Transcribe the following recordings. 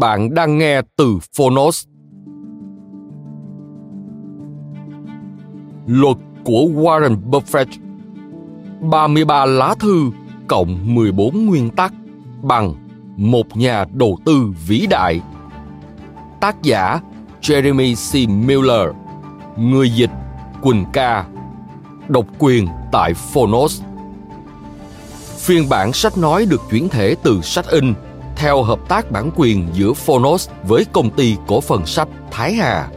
Bạn đang nghe từ Phonos. Luật của Warren Buffett 33 lá thư cộng 14 nguyên tắc bằng một nhà đầu tư vĩ đại. Tác giả Jeremy C. Miller, Người dịch Quỳnh Ca, Độc quyền tại Phonos Phiên bản sách nói được chuyển thể từ sách in theo hợp tác bản quyền giữa Phonos với công ty cổ phần sách Thái Hà.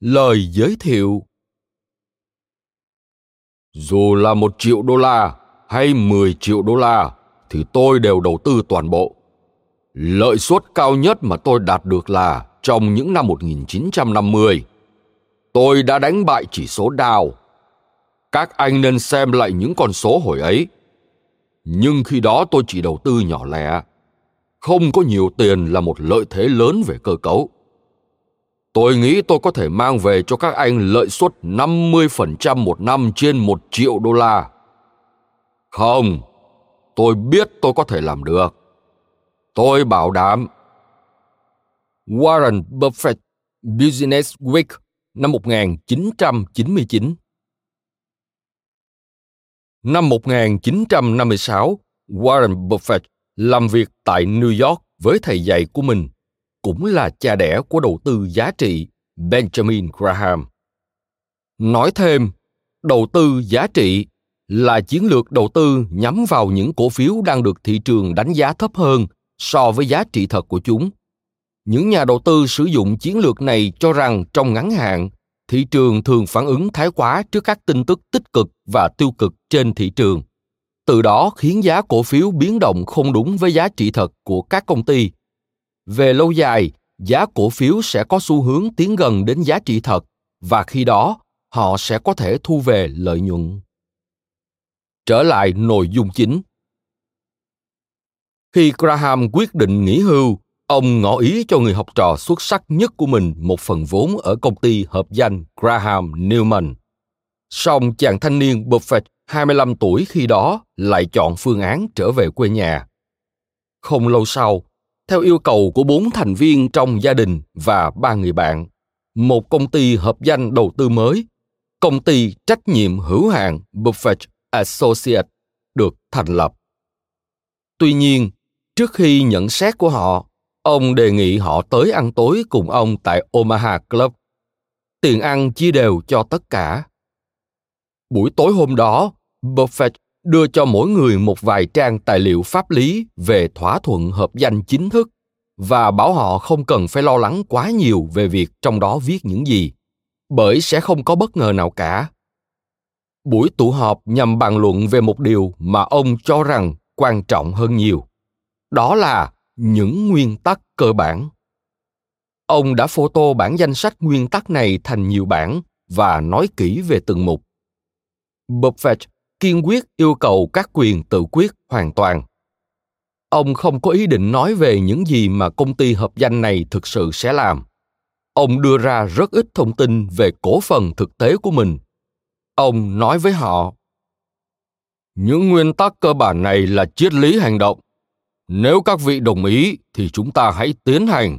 Lời giới thiệu Dù là một triệu đô la hay 10 triệu đô la thì tôi đều đầu tư toàn bộ. Lợi suất cao nhất mà tôi đạt được là trong những năm 1950. Tôi đã đánh bại chỉ số Dow. Các anh nên xem lại những con số hồi ấy. Nhưng khi đó tôi chỉ đầu tư nhỏ lẻ. Không có nhiều tiền là một lợi thế lớn về cơ cấu. Tôi nghĩ tôi có thể mang về cho các anh lợi suất 50% một năm trên một triệu đô la. Không, tôi biết tôi có thể làm được. Tôi bảo đảm. Warren Buffett, Business Week, năm 1999. Năm 1956, Warren Buffett làm việc tại New York với thầy dạy của mình, cũng là cha đẻ của đầu tư giá trị Benjamin Graham. Nói thêm, đầu tư giá trị là chiến lược đầu tư nhắm vào những cổ phiếu đang được thị trường đánh giá thấp hơn so với giá trị thật của chúng. Những nhà đầu tư sử dụng chiến lược này cho rằng trong ngắn hạn, thị trường thường phản ứng thái quá trước các tin tức tích cực và tiêu cực trên thị trường. Từ đó khiến giá cổ phiếu biến động không đúng với giá trị thật của các công ty. Về lâu dài, giá cổ phiếu sẽ có xu hướng tiến gần đến giá trị thật và khi đó, họ sẽ có thể thu về lợi nhuận trở lại nội dung chính khi graham quyết định nghỉ hưu ông ngỏ ý cho người học trò xuất sắc nhất của mình một phần vốn ở công ty hợp danh graham newman song chàng thanh niên buffett 25 tuổi khi đó lại chọn phương án trở về quê nhà. Không lâu sau, theo yêu cầu của bốn thành viên trong gia đình và ba người bạn, một công ty hợp danh đầu tư mới, công ty trách nhiệm hữu hạn Buffett Associates được thành lập. Tuy nhiên, trước khi nhận xét của họ, ông đề nghị họ tới ăn tối cùng ông tại Omaha Club. Tiền ăn chia đều cho tất cả. Buổi tối hôm đó, Buffett đưa cho mỗi người một vài trang tài liệu pháp lý về thỏa thuận hợp danh chính thức và bảo họ không cần phải lo lắng quá nhiều về việc trong đó viết những gì bởi sẽ không có bất ngờ nào cả buổi tụ họp nhằm bàn luận về một điều mà ông cho rằng quan trọng hơn nhiều. Đó là những nguyên tắc cơ bản. Ông đã photo bản danh sách nguyên tắc này thành nhiều bản và nói kỹ về từng mục. Buffett kiên quyết yêu cầu các quyền tự quyết hoàn toàn. Ông không có ý định nói về những gì mà công ty hợp danh này thực sự sẽ làm. Ông đưa ra rất ít thông tin về cổ phần thực tế của mình ông nói với họ, những nguyên tắc cơ bản này là triết lý hành động. Nếu các vị đồng ý thì chúng ta hãy tiến hành.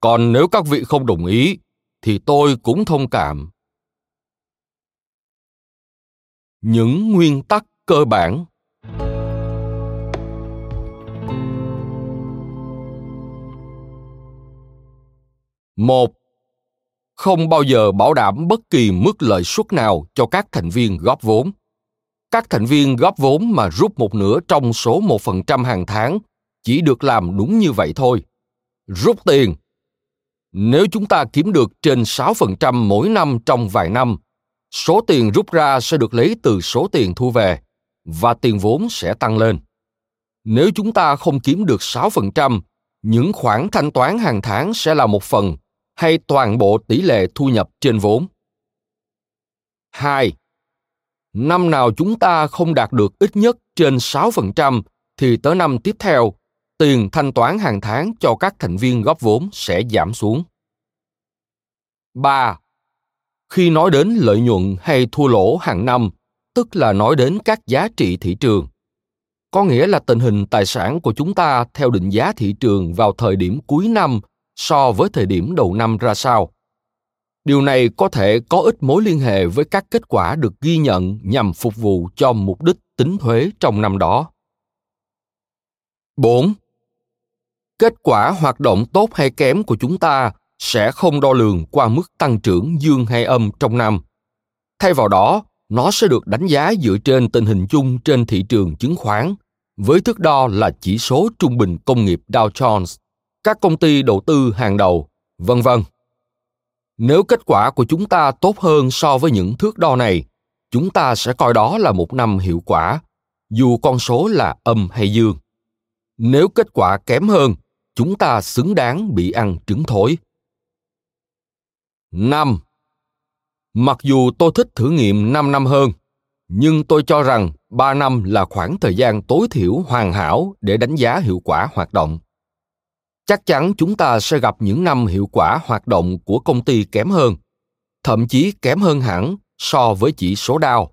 Còn nếu các vị không đồng ý thì tôi cũng thông cảm. Những nguyên tắc cơ bản. Một không bao giờ bảo đảm bất kỳ mức lợi suất nào cho các thành viên góp vốn. Các thành viên góp vốn mà rút một nửa trong số một phần trăm hàng tháng chỉ được làm đúng như vậy thôi. Rút tiền. Nếu chúng ta kiếm được trên 6% mỗi năm trong vài năm, số tiền rút ra sẽ được lấy từ số tiền thu về và tiền vốn sẽ tăng lên. Nếu chúng ta không kiếm được 6%, những khoản thanh toán hàng tháng sẽ là một phần hay toàn bộ tỷ lệ thu nhập trên vốn. 2. Năm nào chúng ta không đạt được ít nhất trên 6% thì tới năm tiếp theo, tiền thanh toán hàng tháng cho các thành viên góp vốn sẽ giảm xuống. 3. Khi nói đến lợi nhuận hay thua lỗ hàng năm, tức là nói đến các giá trị thị trường. Có nghĩa là tình hình tài sản của chúng ta theo định giá thị trường vào thời điểm cuối năm so với thời điểm đầu năm ra sao điều này có thể có ít mối liên hệ với các kết quả được ghi nhận nhằm phục vụ cho mục đích tính thuế trong năm đó 4. Kết quả hoạt động tốt hay kém của chúng ta sẽ không đo lường qua mức tăng trưởng dương hay âm trong năm. Thay vào đó, nó sẽ được đánh giá dựa trên tình hình chung trên thị trường chứng khoán, với thước đo là chỉ số trung bình công nghiệp Dow Jones các công ty đầu tư hàng đầu, vân vân. Nếu kết quả của chúng ta tốt hơn so với những thước đo này, chúng ta sẽ coi đó là một năm hiệu quả, dù con số là âm hay dương. Nếu kết quả kém hơn, chúng ta xứng đáng bị ăn trứng thối. 5. Mặc dù tôi thích thử nghiệm 5 năm hơn, nhưng tôi cho rằng 3 năm là khoảng thời gian tối thiểu hoàn hảo để đánh giá hiệu quả hoạt động chắc chắn chúng ta sẽ gặp những năm hiệu quả hoạt động của công ty kém hơn, thậm chí kém hơn hẳn so với chỉ số đao.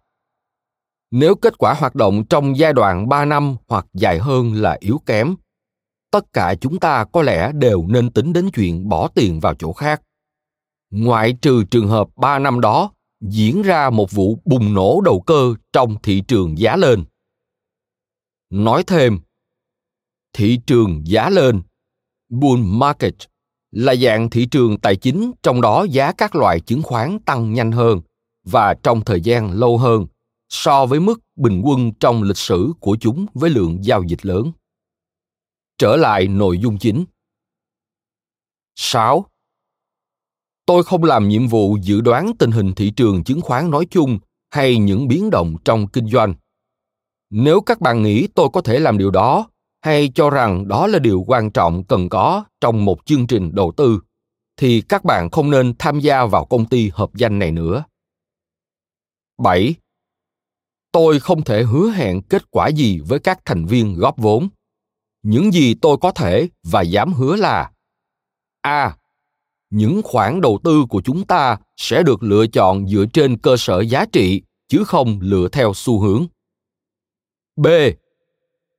Nếu kết quả hoạt động trong giai đoạn 3 năm hoặc dài hơn là yếu kém, tất cả chúng ta có lẽ đều nên tính đến chuyện bỏ tiền vào chỗ khác. Ngoại trừ trường hợp 3 năm đó diễn ra một vụ bùng nổ đầu cơ trong thị trường giá lên. Nói thêm, thị trường giá lên bull market là dạng thị trường tài chính, trong đó giá các loại chứng khoán tăng nhanh hơn và trong thời gian lâu hơn so với mức bình quân trong lịch sử của chúng với lượng giao dịch lớn. Trở lại nội dung chính. 6. Tôi không làm nhiệm vụ dự đoán tình hình thị trường chứng khoán nói chung hay những biến động trong kinh doanh. Nếu các bạn nghĩ tôi có thể làm điều đó hay cho rằng đó là điều quan trọng cần có trong một chương trình đầu tư, thì các bạn không nên tham gia vào công ty hợp danh này nữa. 7. Tôi không thể hứa hẹn kết quả gì với các thành viên góp vốn. Những gì tôi có thể và dám hứa là, A. Những khoản đầu tư của chúng ta sẽ được lựa chọn dựa trên cơ sở giá trị, chứ không lựa theo xu hướng. B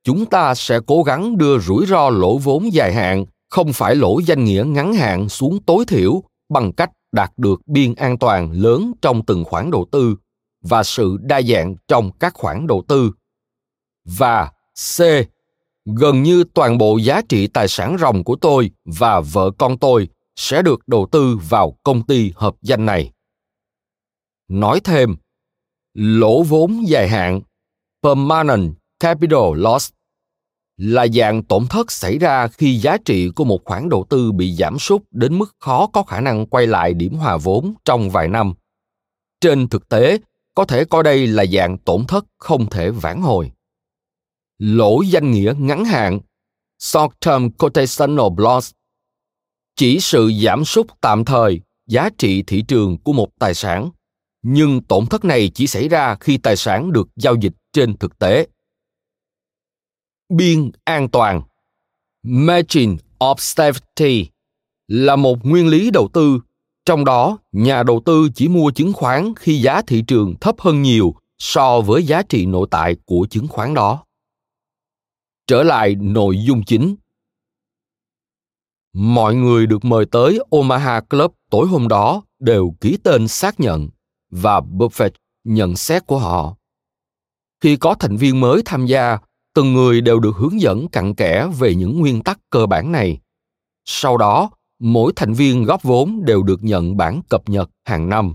chúng ta sẽ cố gắng đưa rủi ro lỗ vốn dài hạn, không phải lỗ danh nghĩa ngắn hạn xuống tối thiểu bằng cách đạt được biên an toàn lớn trong từng khoản đầu tư và sự đa dạng trong các khoản đầu tư. Và c, gần như toàn bộ giá trị tài sản ròng của tôi và vợ con tôi sẽ được đầu tư vào công ty hợp danh này. Nói thêm, lỗ vốn dài hạn, permanent capital loss là dạng tổn thất xảy ra khi giá trị của một khoản đầu tư bị giảm sút đến mức khó có khả năng quay lại điểm hòa vốn trong vài năm. Trên thực tế, có thể coi đây là dạng tổn thất không thể vãn hồi. Lỗ danh nghĩa ngắn hạn short-term quotational loss chỉ sự giảm sút tạm thời giá trị thị trường của một tài sản, nhưng tổn thất này chỉ xảy ra khi tài sản được giao dịch trên thực tế biên an toàn. Margin of safety là một nguyên lý đầu tư. Trong đó, nhà đầu tư chỉ mua chứng khoán khi giá thị trường thấp hơn nhiều so với giá trị nội tại của chứng khoán đó. Trở lại nội dung chính. Mọi người được mời tới omaha club tối hôm đó đều ký tên xác nhận và buffett nhận xét của họ. Khi có thành viên mới tham gia từng người đều được hướng dẫn cặn kẽ về những nguyên tắc cơ bản này. Sau đó, mỗi thành viên góp vốn đều được nhận bản cập nhật hàng năm.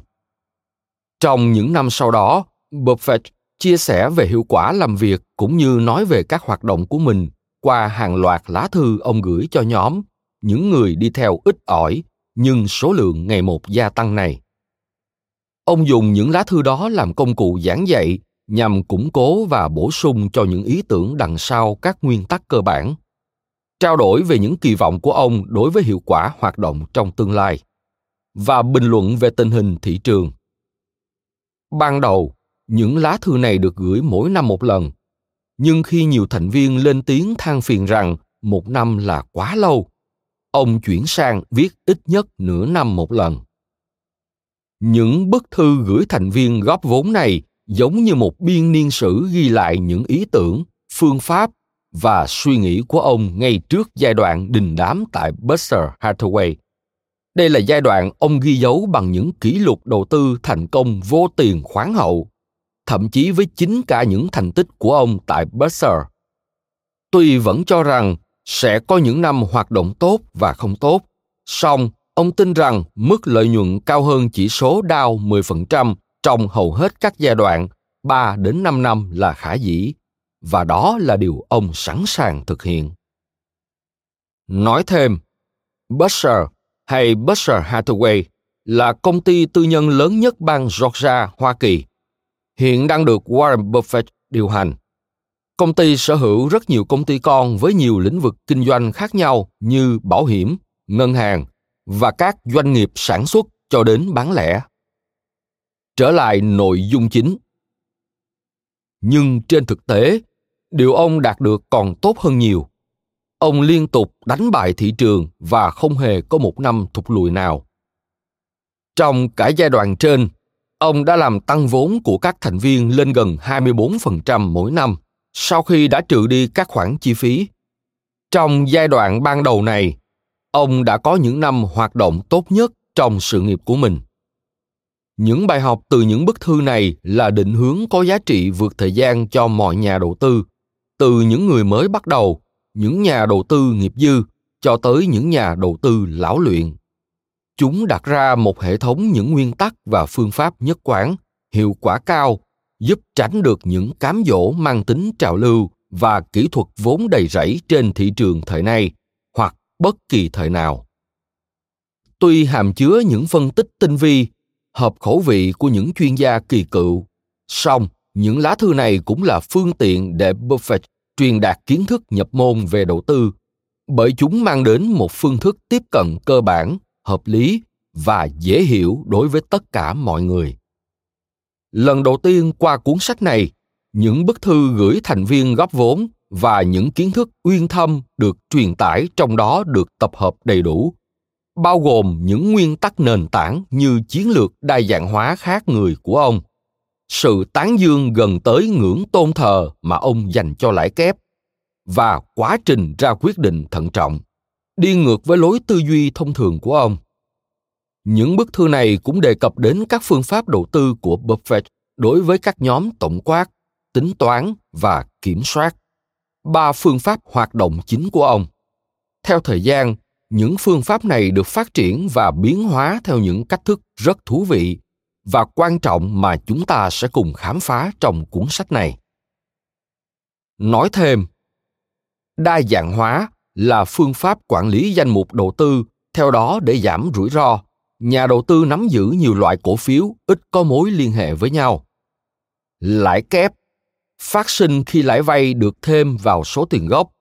Trong những năm sau đó, buffett chia sẻ về hiệu quả làm việc cũng như nói về các hoạt động của mình qua hàng loạt lá thư ông gửi cho nhóm, những người đi theo ít ỏi, nhưng số lượng ngày một gia tăng này. Ông dùng những lá thư đó làm công cụ giảng dạy nhằm củng cố và bổ sung cho những ý tưởng đằng sau các nguyên tắc cơ bản. Trao đổi về những kỳ vọng của ông đối với hiệu quả hoạt động trong tương lai. Và bình luận về tình hình thị trường. Ban đầu, những lá thư này được gửi mỗi năm một lần. Nhưng khi nhiều thành viên lên tiếng than phiền rằng một năm là quá lâu, ông chuyển sang viết ít nhất nửa năm một lần. Những bức thư gửi thành viên góp vốn này giống như một biên niên sử ghi lại những ý tưởng phương pháp và suy nghĩ của ông ngay trước giai đoạn đình đám tại Berkshire Hathaway. Đây là giai đoạn ông ghi dấu bằng những kỷ lục đầu tư thành công vô tiền khoáng hậu, thậm chí với chính cả những thành tích của ông tại Berkshire. Tuy vẫn cho rằng sẽ có những năm hoạt động tốt và không tốt, song ông tin rằng mức lợi nhuận cao hơn chỉ số Dow 10% trong hầu hết các giai đoạn 3 đến 5 năm là khả dĩ và đó là điều ông sẵn sàng thực hiện. Nói thêm, Berkshire hay Berkshire Hathaway là công ty tư nhân lớn nhất bang Georgia, Hoa Kỳ. Hiện đang được Warren Buffett điều hành. Công ty sở hữu rất nhiều công ty con với nhiều lĩnh vực kinh doanh khác nhau như bảo hiểm, ngân hàng và các doanh nghiệp sản xuất cho đến bán lẻ. Trở lại nội dung chính. Nhưng trên thực tế, điều ông đạt được còn tốt hơn nhiều ông liên tục đánh bại thị trường và không hề có một năm thụt lùi nào trong cả giai đoạn trên ông đã làm tăng vốn của các thành viên lên gần 24% mỗi năm sau khi đã trừ đi các khoản chi phí. Trong giai đoạn ban đầu này, ông đã có những năm hoạt động tốt nhất trong sự nghiệp của mình những bài học từ những bức thư này là định hướng có giá trị vượt thời gian cho mọi nhà đầu tư. Từ những người mới bắt đầu, những nhà đầu tư nghiệp dư, cho tới những nhà đầu tư lão luyện. Chúng đặt ra một hệ thống những nguyên tắc và phương pháp nhất quán, hiệu quả cao, giúp tránh được những cám dỗ mang tính trào lưu và kỹ thuật vốn đầy rẫy trên thị trường thời nay hoặc bất kỳ thời nào. Tuy hàm chứa những phân tích tinh vi hợp khẩu vị của những chuyên gia kỳ cựu. Song, những lá thư này cũng là phương tiện để Buffett truyền đạt kiến thức nhập môn về đầu tư, bởi chúng mang đến một phương thức tiếp cận cơ bản, hợp lý và dễ hiểu đối với tất cả mọi người. Lần đầu tiên qua cuốn sách này, những bức thư gửi thành viên góp vốn và những kiến thức uyên thâm được truyền tải trong đó được tập hợp đầy đủ bao gồm những nguyên tắc nền tảng như chiến lược đa dạng hóa khác người của ông, sự tán dương gần tới ngưỡng tôn thờ mà ông dành cho lãi kép, và quá trình ra quyết định thận trọng, đi ngược với lối tư duy thông thường của ông. Những bức thư này cũng đề cập đến các phương pháp đầu tư của buffett đối với các nhóm tổng quát, tính toán và kiểm soát. Ba phương pháp hoạt động chính của ông. Theo thời gian những phương pháp này được phát triển và biến hóa theo những cách thức rất thú vị và quan trọng mà chúng ta sẽ cùng khám phá trong cuốn sách này. Nói thêm, đa dạng hóa là phương pháp quản lý danh mục đầu tư, theo đó để giảm rủi ro, nhà đầu tư nắm giữ nhiều loại cổ phiếu, ít có mối liên hệ với nhau. Lãi kép, phát sinh khi lãi vay được thêm vào số tiền gốc.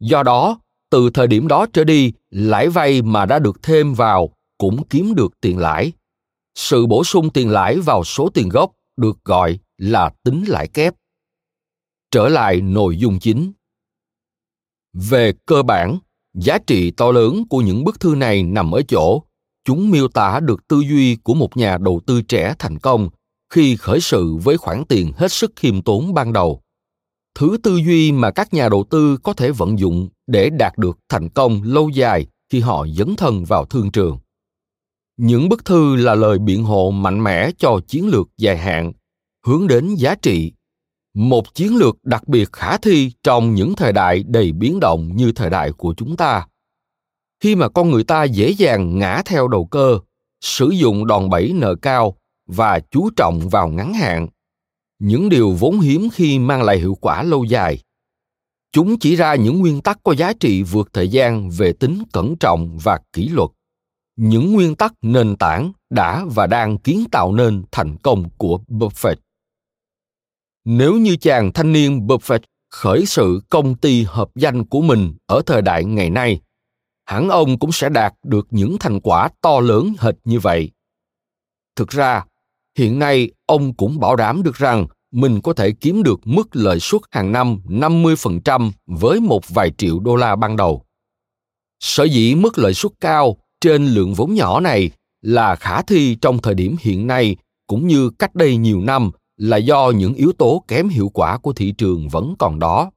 Do đó từ thời điểm đó trở đi, lãi vay mà đã được thêm vào cũng kiếm được tiền lãi. Sự bổ sung tiền lãi vào số tiền gốc được gọi là tính lãi kép. Trở lại nội dung chính. Về cơ bản, giá trị to lớn của những bức thư này nằm ở chỗ chúng miêu tả được tư duy của một nhà đầu tư trẻ thành công khi khởi sự với khoản tiền hết sức khiêm tốn ban đầu thứ tư duy mà các nhà đầu tư có thể vận dụng để đạt được thành công lâu dài khi họ dấn thân vào thương trường. Những bức thư là lời biện hộ mạnh mẽ cho chiến lược dài hạn, hướng đến giá trị. Một chiến lược đặc biệt khả thi trong những thời đại đầy biến động như thời đại của chúng ta. Khi mà con người ta dễ dàng ngã theo đầu cơ, sử dụng đòn bẩy nợ cao và chú trọng vào ngắn hạn những điều vốn hiếm khi mang lại hiệu quả lâu dài chúng chỉ ra những nguyên tắc có giá trị vượt thời gian về tính cẩn trọng và kỷ luật những nguyên tắc nền tảng đã và đang kiến tạo nên thành công của Buffett. Nếu như chàng thanh niên Buffett khởi sự công ty hợp danh của mình ở thời đại ngày nay, hẳn ông cũng sẽ đạt được những thành quả to lớn hệt như vậy. Thực ra, hiện nay ông cũng bảo đảm được rằng mình có thể kiếm được mức lợi suất hàng năm 50% với một vài triệu đô la ban đầu. Sở dĩ mức lợi suất cao trên lượng vốn nhỏ này là khả thi trong thời điểm hiện nay cũng như cách đây nhiều năm là do những yếu tố kém hiệu quả của thị trường vẫn còn đó,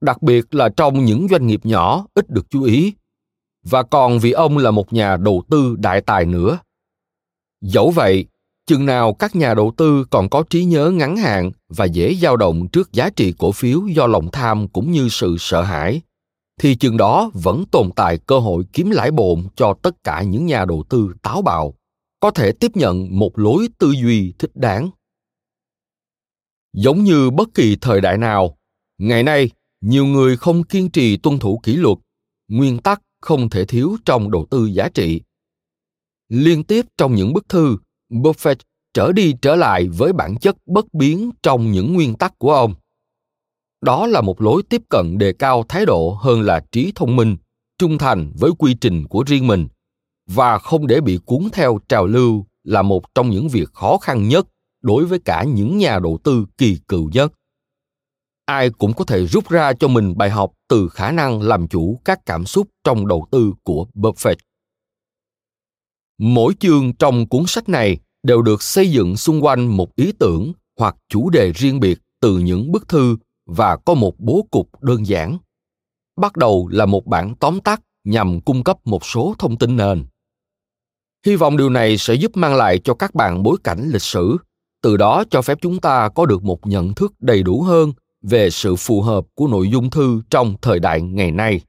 đặc biệt là trong những doanh nghiệp nhỏ ít được chú ý và còn vì ông là một nhà đầu tư đại tài nữa dẫu vậy chừng nào các nhà đầu tư còn có trí nhớ ngắn hạn và dễ dao động trước giá trị cổ phiếu do lòng tham cũng như sự sợ hãi, thì chừng đó vẫn tồn tại cơ hội kiếm lãi bộn cho tất cả những nhà đầu tư táo bạo, có thể tiếp nhận một lối tư duy thích đáng. Giống như bất kỳ thời đại nào, ngày nay, nhiều người không kiên trì tuân thủ kỷ luật, nguyên tắc không thể thiếu trong đầu tư giá trị. Liên tiếp trong những bức thư buffett trở đi trở lại với bản chất bất biến trong những nguyên tắc của ông. Đó là một lối tiếp cận đề cao thái độ hơn là trí thông minh, trung thành với quy trình của riêng mình, và không để bị cuốn theo trào lưu là một trong những việc khó khăn nhất đối với cả những nhà đầu tư kỳ cựu nhất. Ai cũng có thể rút ra cho mình bài học từ khả năng làm chủ các cảm xúc trong đầu tư của buffett mỗi chương trong cuốn sách này đều được xây dựng xung quanh một ý tưởng hoặc chủ đề riêng biệt từ những bức thư và có một bố cục đơn giản. Bắt đầu là một bản tóm tắt nhằm cung cấp một số thông tin nền. Hy vọng điều này sẽ giúp mang lại cho các bạn bối cảnh lịch sử, từ đó cho phép chúng ta có được một nhận thức đầy đủ hơn về sự phù hợp của nội dung thư trong thời đại ngày nay.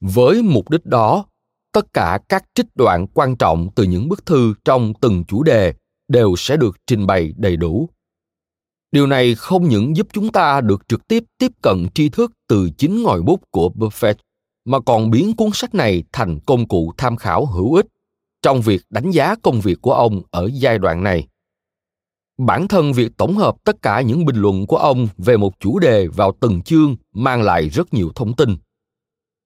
Với mục đích đó tất cả các trích đoạn quan trọng từ những bức thư trong từng chủ đề đều sẽ được trình bày đầy đủ. Điều này không những giúp chúng ta được trực tiếp tiếp cận tri thức từ chính ngòi bút của buffett, mà còn biến cuốn sách này thành công cụ tham khảo hữu ích trong việc đánh giá công việc của ông ở giai đoạn này. Bản thân việc tổng hợp tất cả những bình luận của ông về một chủ đề vào từng chương mang lại rất nhiều thông tin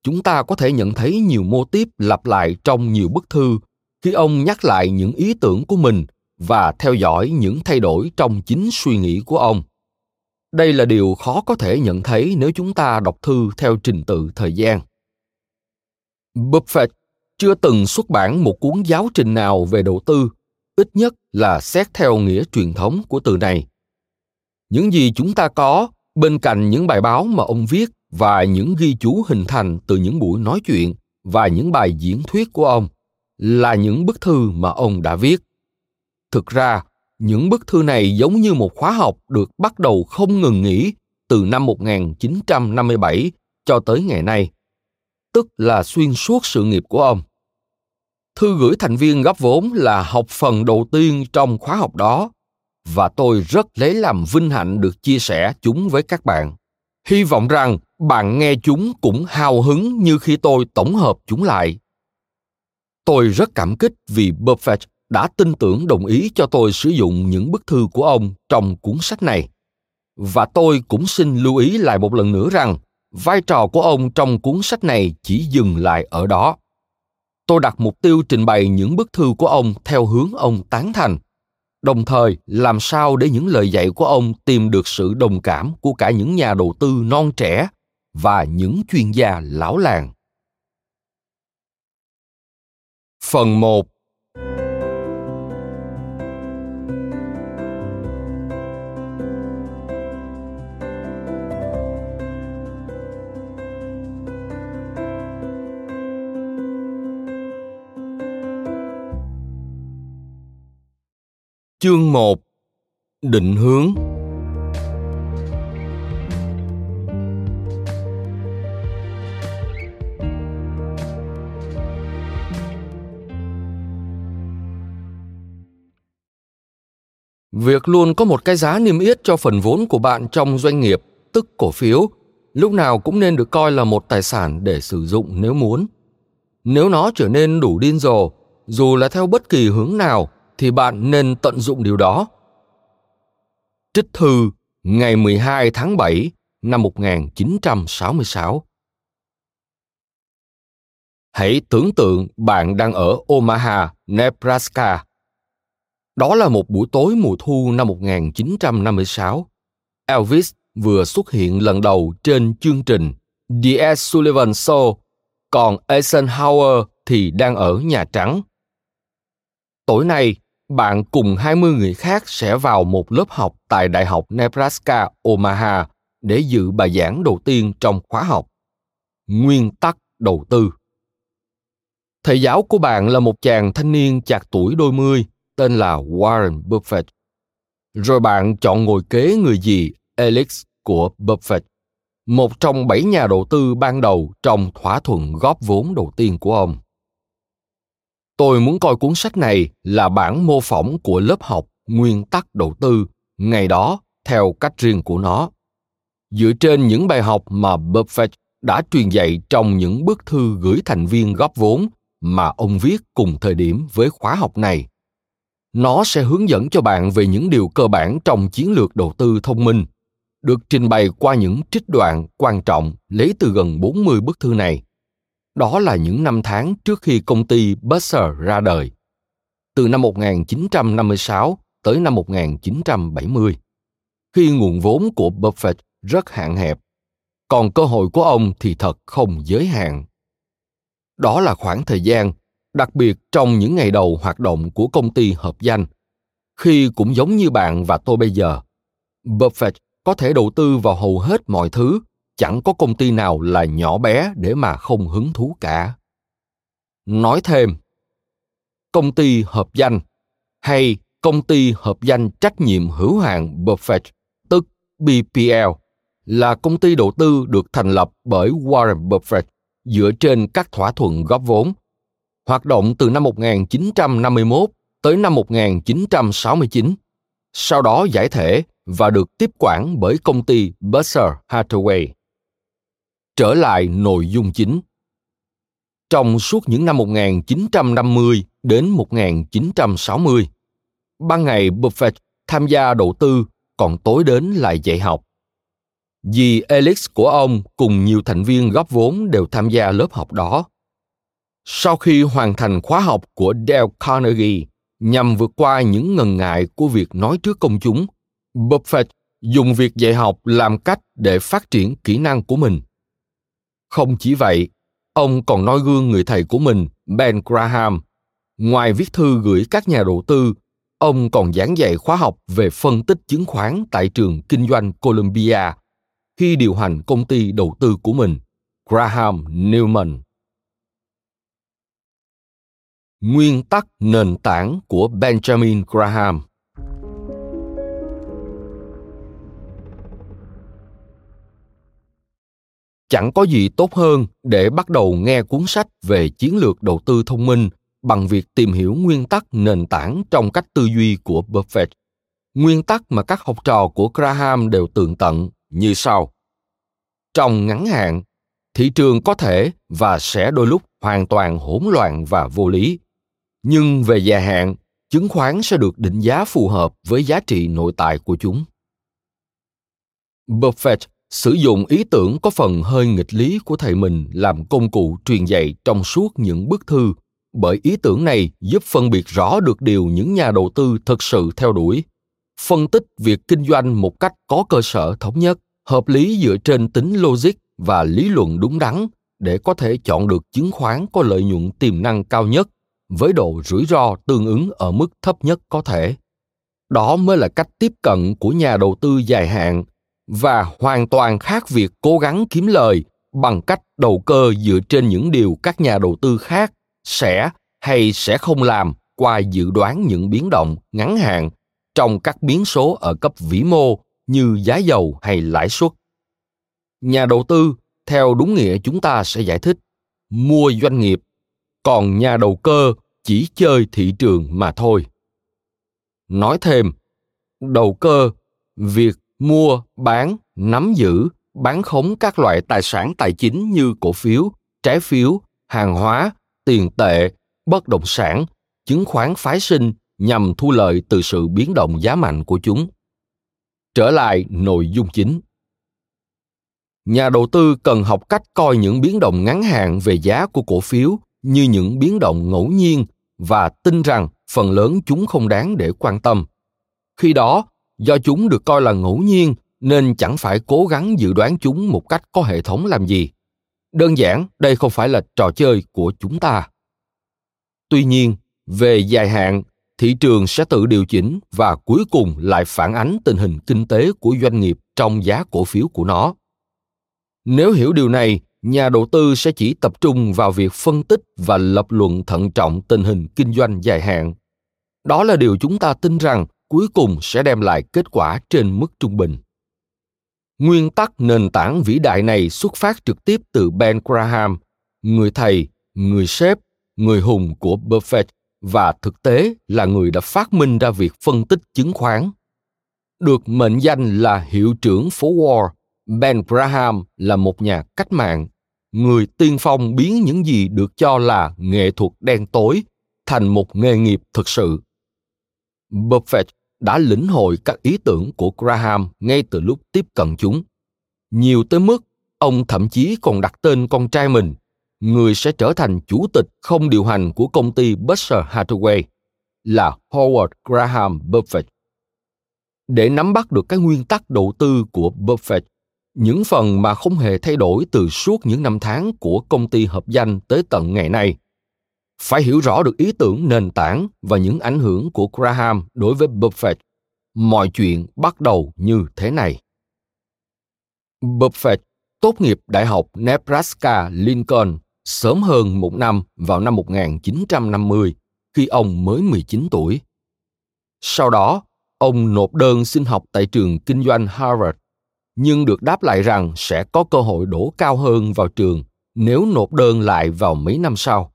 chúng ta có thể nhận thấy nhiều mô típ lặp lại trong nhiều bức thư khi ông nhắc lại những ý tưởng của mình và theo dõi những thay đổi trong chính suy nghĩ của ông. Đây là điều khó có thể nhận thấy nếu chúng ta đọc thư theo trình tự thời gian. Buffett chưa từng xuất bản một cuốn giáo trình nào về đầu tư, ít nhất là xét theo nghĩa truyền thống của từ này. Những gì chúng ta có bên cạnh những bài báo mà ông viết và những ghi chú hình thành từ những buổi nói chuyện và những bài diễn thuyết của ông là những bức thư mà ông đã viết thực ra những bức thư này giống như một khóa học được bắt đầu không ngừng nghỉ từ năm 1957 cho tới ngày nay, tức là xuyên suốt sự nghiệp của ông. Thư gửi thành viên góp vốn là học phần đầu tiên trong khóa học đó và tôi rất lấy làm vinh hạnh được chia sẻ chúng với các bạn. Hy vọng rằng bạn nghe chúng cũng hào hứng như khi tôi tổng hợp chúng lại. Tôi rất cảm kích vì Buffett đã tin tưởng đồng ý cho tôi sử dụng những bức thư của ông trong cuốn sách này. Và tôi cũng xin lưu ý lại một lần nữa rằng, vai trò của ông trong cuốn sách này chỉ dừng lại ở đó. Tôi đặt mục tiêu trình bày những bức thư của ông theo hướng ông tán thành, đồng thời làm sao để những lời dạy của ông tìm được sự đồng cảm của cả những nhà đầu tư non trẻ và những chuyên gia lão làng. Phần 1 Chương 1 Định hướng. Việc luôn có một cái giá niêm yết cho phần vốn của bạn trong doanh nghiệp, tức cổ phiếu, lúc nào cũng nên được coi là một tài sản để sử dụng nếu muốn. Nếu nó trở nên đủ điên rồ, dù là theo bất kỳ hướng nào, thì bạn nên tận dụng điều đó. Trích thư ngày 12 tháng 7 năm 1966 Hãy tưởng tượng bạn đang ở Omaha, Nebraska đó là một buổi tối mùa thu năm 1956. Elvis vừa xuất hiện lần đầu trên chương trình The Ed Sullivan Show, còn Eisenhower thì đang ở Nhà Trắng. Tối nay, bạn cùng 20 người khác sẽ vào một lớp học tại Đại học Nebraska, Omaha để dự bài giảng đầu tiên trong khóa học. Nguyên tắc đầu tư Thầy giáo của bạn là một chàng thanh niên chạc tuổi đôi mươi, tên là Warren Buffett. Rồi bạn chọn ngồi kế người gì Alex của Buffett, một trong bảy nhà đầu tư ban đầu trong thỏa thuận góp vốn đầu tiên của ông. Tôi muốn coi cuốn sách này là bản mô phỏng của lớp học nguyên tắc đầu tư ngày đó theo cách riêng của nó. Dựa trên những bài học mà Buffett đã truyền dạy trong những bức thư gửi thành viên góp vốn mà ông viết cùng thời điểm với khóa học này nó sẽ hướng dẫn cho bạn về những điều cơ bản trong chiến lược đầu tư thông minh, được trình bày qua những trích đoạn quan trọng lấy từ gần 40 bức thư này. Đó là những năm tháng trước khi công ty Busser ra đời. Từ năm 1956 tới năm 1970, khi nguồn vốn của Buffett rất hạn hẹp, còn cơ hội của ông thì thật không giới hạn. Đó là khoảng thời gian đặc biệt trong những ngày đầu hoạt động của công ty hợp danh, khi cũng giống như bạn và tôi bây giờ. Buffett có thể đầu tư vào hầu hết mọi thứ, chẳng có công ty nào là nhỏ bé để mà không hứng thú cả. Nói thêm, công ty hợp danh hay công ty hợp danh trách nhiệm hữu hạn buffett, tức bpl là công ty đầu tư được thành lập bởi warren buffett dựa trên các thỏa thuận góp vốn hoạt động từ năm 1951 tới năm 1969, sau đó giải thể và được tiếp quản bởi công ty Berkshire Hathaway. Trở lại nội dung chính. Trong suốt những năm 1950 đến 1960, ban ngày Buffett tham gia đầu tư, còn tối đến lại dạy học. vì Alex của ông cùng nhiều thành viên góp vốn đều tham gia lớp học đó. Sau khi hoàn thành khóa học của Dale Carnegie nhằm vượt qua những ngần ngại của việc nói trước công chúng, Buffett dùng việc dạy học làm cách để phát triển kỹ năng của mình. Không chỉ vậy, ông còn noi gương người thầy của mình, Ben Graham. Ngoài viết thư gửi các nhà đầu tư, ông còn giảng dạy khóa học về phân tích chứng khoán tại trường kinh doanh Columbia khi điều hành công ty đầu tư của mình, Graham Newman nguyên tắc nền tảng của benjamin graham. Chẳng có gì tốt hơn để bắt đầu nghe cuốn sách về chiến lược đầu tư thông minh bằng việc tìm hiểu nguyên tắc nền tảng trong cách tư duy của buffett. Nguyên tắc mà các học trò của graham đều tường tận như sau. Trong ngắn hạn, thị trường có thể và sẽ đôi lúc hoàn toàn hỗn loạn và vô lý nhưng về dài hạn, chứng khoán sẽ được định giá phù hợp với giá trị nội tại của chúng. Buffett sử dụng ý tưởng có phần hơi nghịch lý của thầy mình làm công cụ truyền dạy trong suốt những bức thư, bởi ý tưởng này giúp phân biệt rõ được điều những nhà đầu tư thực sự theo đuổi, phân tích việc kinh doanh một cách có cơ sở thống nhất, hợp lý dựa trên tính logic và lý luận đúng đắn để có thể chọn được chứng khoán có lợi nhuận tiềm năng cao nhất với độ rủi ro tương ứng ở mức thấp nhất có thể. Đó mới là cách tiếp cận của nhà đầu tư dài hạn và hoàn toàn khác việc cố gắng kiếm lời bằng cách đầu cơ dựa trên những điều các nhà đầu tư khác sẽ hay sẽ không làm qua dự đoán những biến động ngắn hạn trong các biến số ở cấp vĩ mô như giá dầu hay lãi suất. Nhà đầu tư, theo đúng nghĩa chúng ta sẽ giải thích, mua doanh nghiệp còn nhà đầu cơ chỉ chơi thị trường mà thôi. Nói thêm, đầu cơ, việc mua, bán, nắm giữ, bán khống các loại tài sản tài chính như cổ phiếu, trái phiếu, hàng hóa, tiền tệ, bất động sản, chứng khoán phái sinh nhằm thu lợi từ sự biến động giá mạnh của chúng. Trở lại nội dung chính. Nhà đầu tư cần học cách coi những biến động ngắn hạn về giá của cổ phiếu như những biến động ngẫu nhiên và tin rằng phần lớn chúng không đáng để quan tâm. Khi đó, do chúng được coi là ngẫu nhiên nên chẳng phải cố gắng dự đoán chúng một cách có hệ thống làm gì. Đơn giản, đây không phải là trò chơi của chúng ta. Tuy nhiên, về dài hạn, thị trường sẽ tự điều chỉnh và cuối cùng lại phản ánh tình hình kinh tế của doanh nghiệp trong giá cổ phiếu của nó. Nếu hiểu điều này nhà đầu tư sẽ chỉ tập trung vào việc phân tích và lập luận thận trọng tình hình kinh doanh dài hạn. Đó là điều chúng ta tin rằng cuối cùng sẽ đem lại kết quả trên mức trung bình. Nguyên tắc nền tảng vĩ đại này xuất phát trực tiếp từ ben graham người thầy người sếp người hùng của buffett và thực tế là người đã phát minh ra việc phân tích chứng khoán. Được mệnh danh là hiệu trưởng phố Wall, Ben Graham là một nhà cách mạng, người tiên phong biến những gì được cho là nghệ thuật đen tối thành một nghề nghiệp thực sự. Buffett đã lĩnh hội các ý tưởng của Graham ngay từ lúc tiếp cận chúng. Nhiều tới mức ông thậm chí còn đặt tên con trai mình, người sẽ trở thành chủ tịch không điều hành của công ty Berkshire Hathaway, là Howard Graham Buffett. Để nắm bắt được các nguyên tắc đầu tư của Buffett, những phần mà không hề thay đổi từ suốt những năm tháng của công ty hợp danh tới tận ngày nay phải hiểu rõ được ý tưởng nền tảng và những ảnh hưởng của Graham đối với Buffett. Mọi chuyện bắt đầu như thế này. Buffett tốt nghiệp Đại học Nebraska Lincoln sớm hơn một năm vào năm 1950 khi ông mới 19 tuổi. Sau đó, ông nộp đơn xin học tại trường kinh doanh Harvard, nhưng được đáp lại rằng sẽ có cơ hội đổ cao hơn vào trường nếu nộp đơn lại vào mấy năm sau.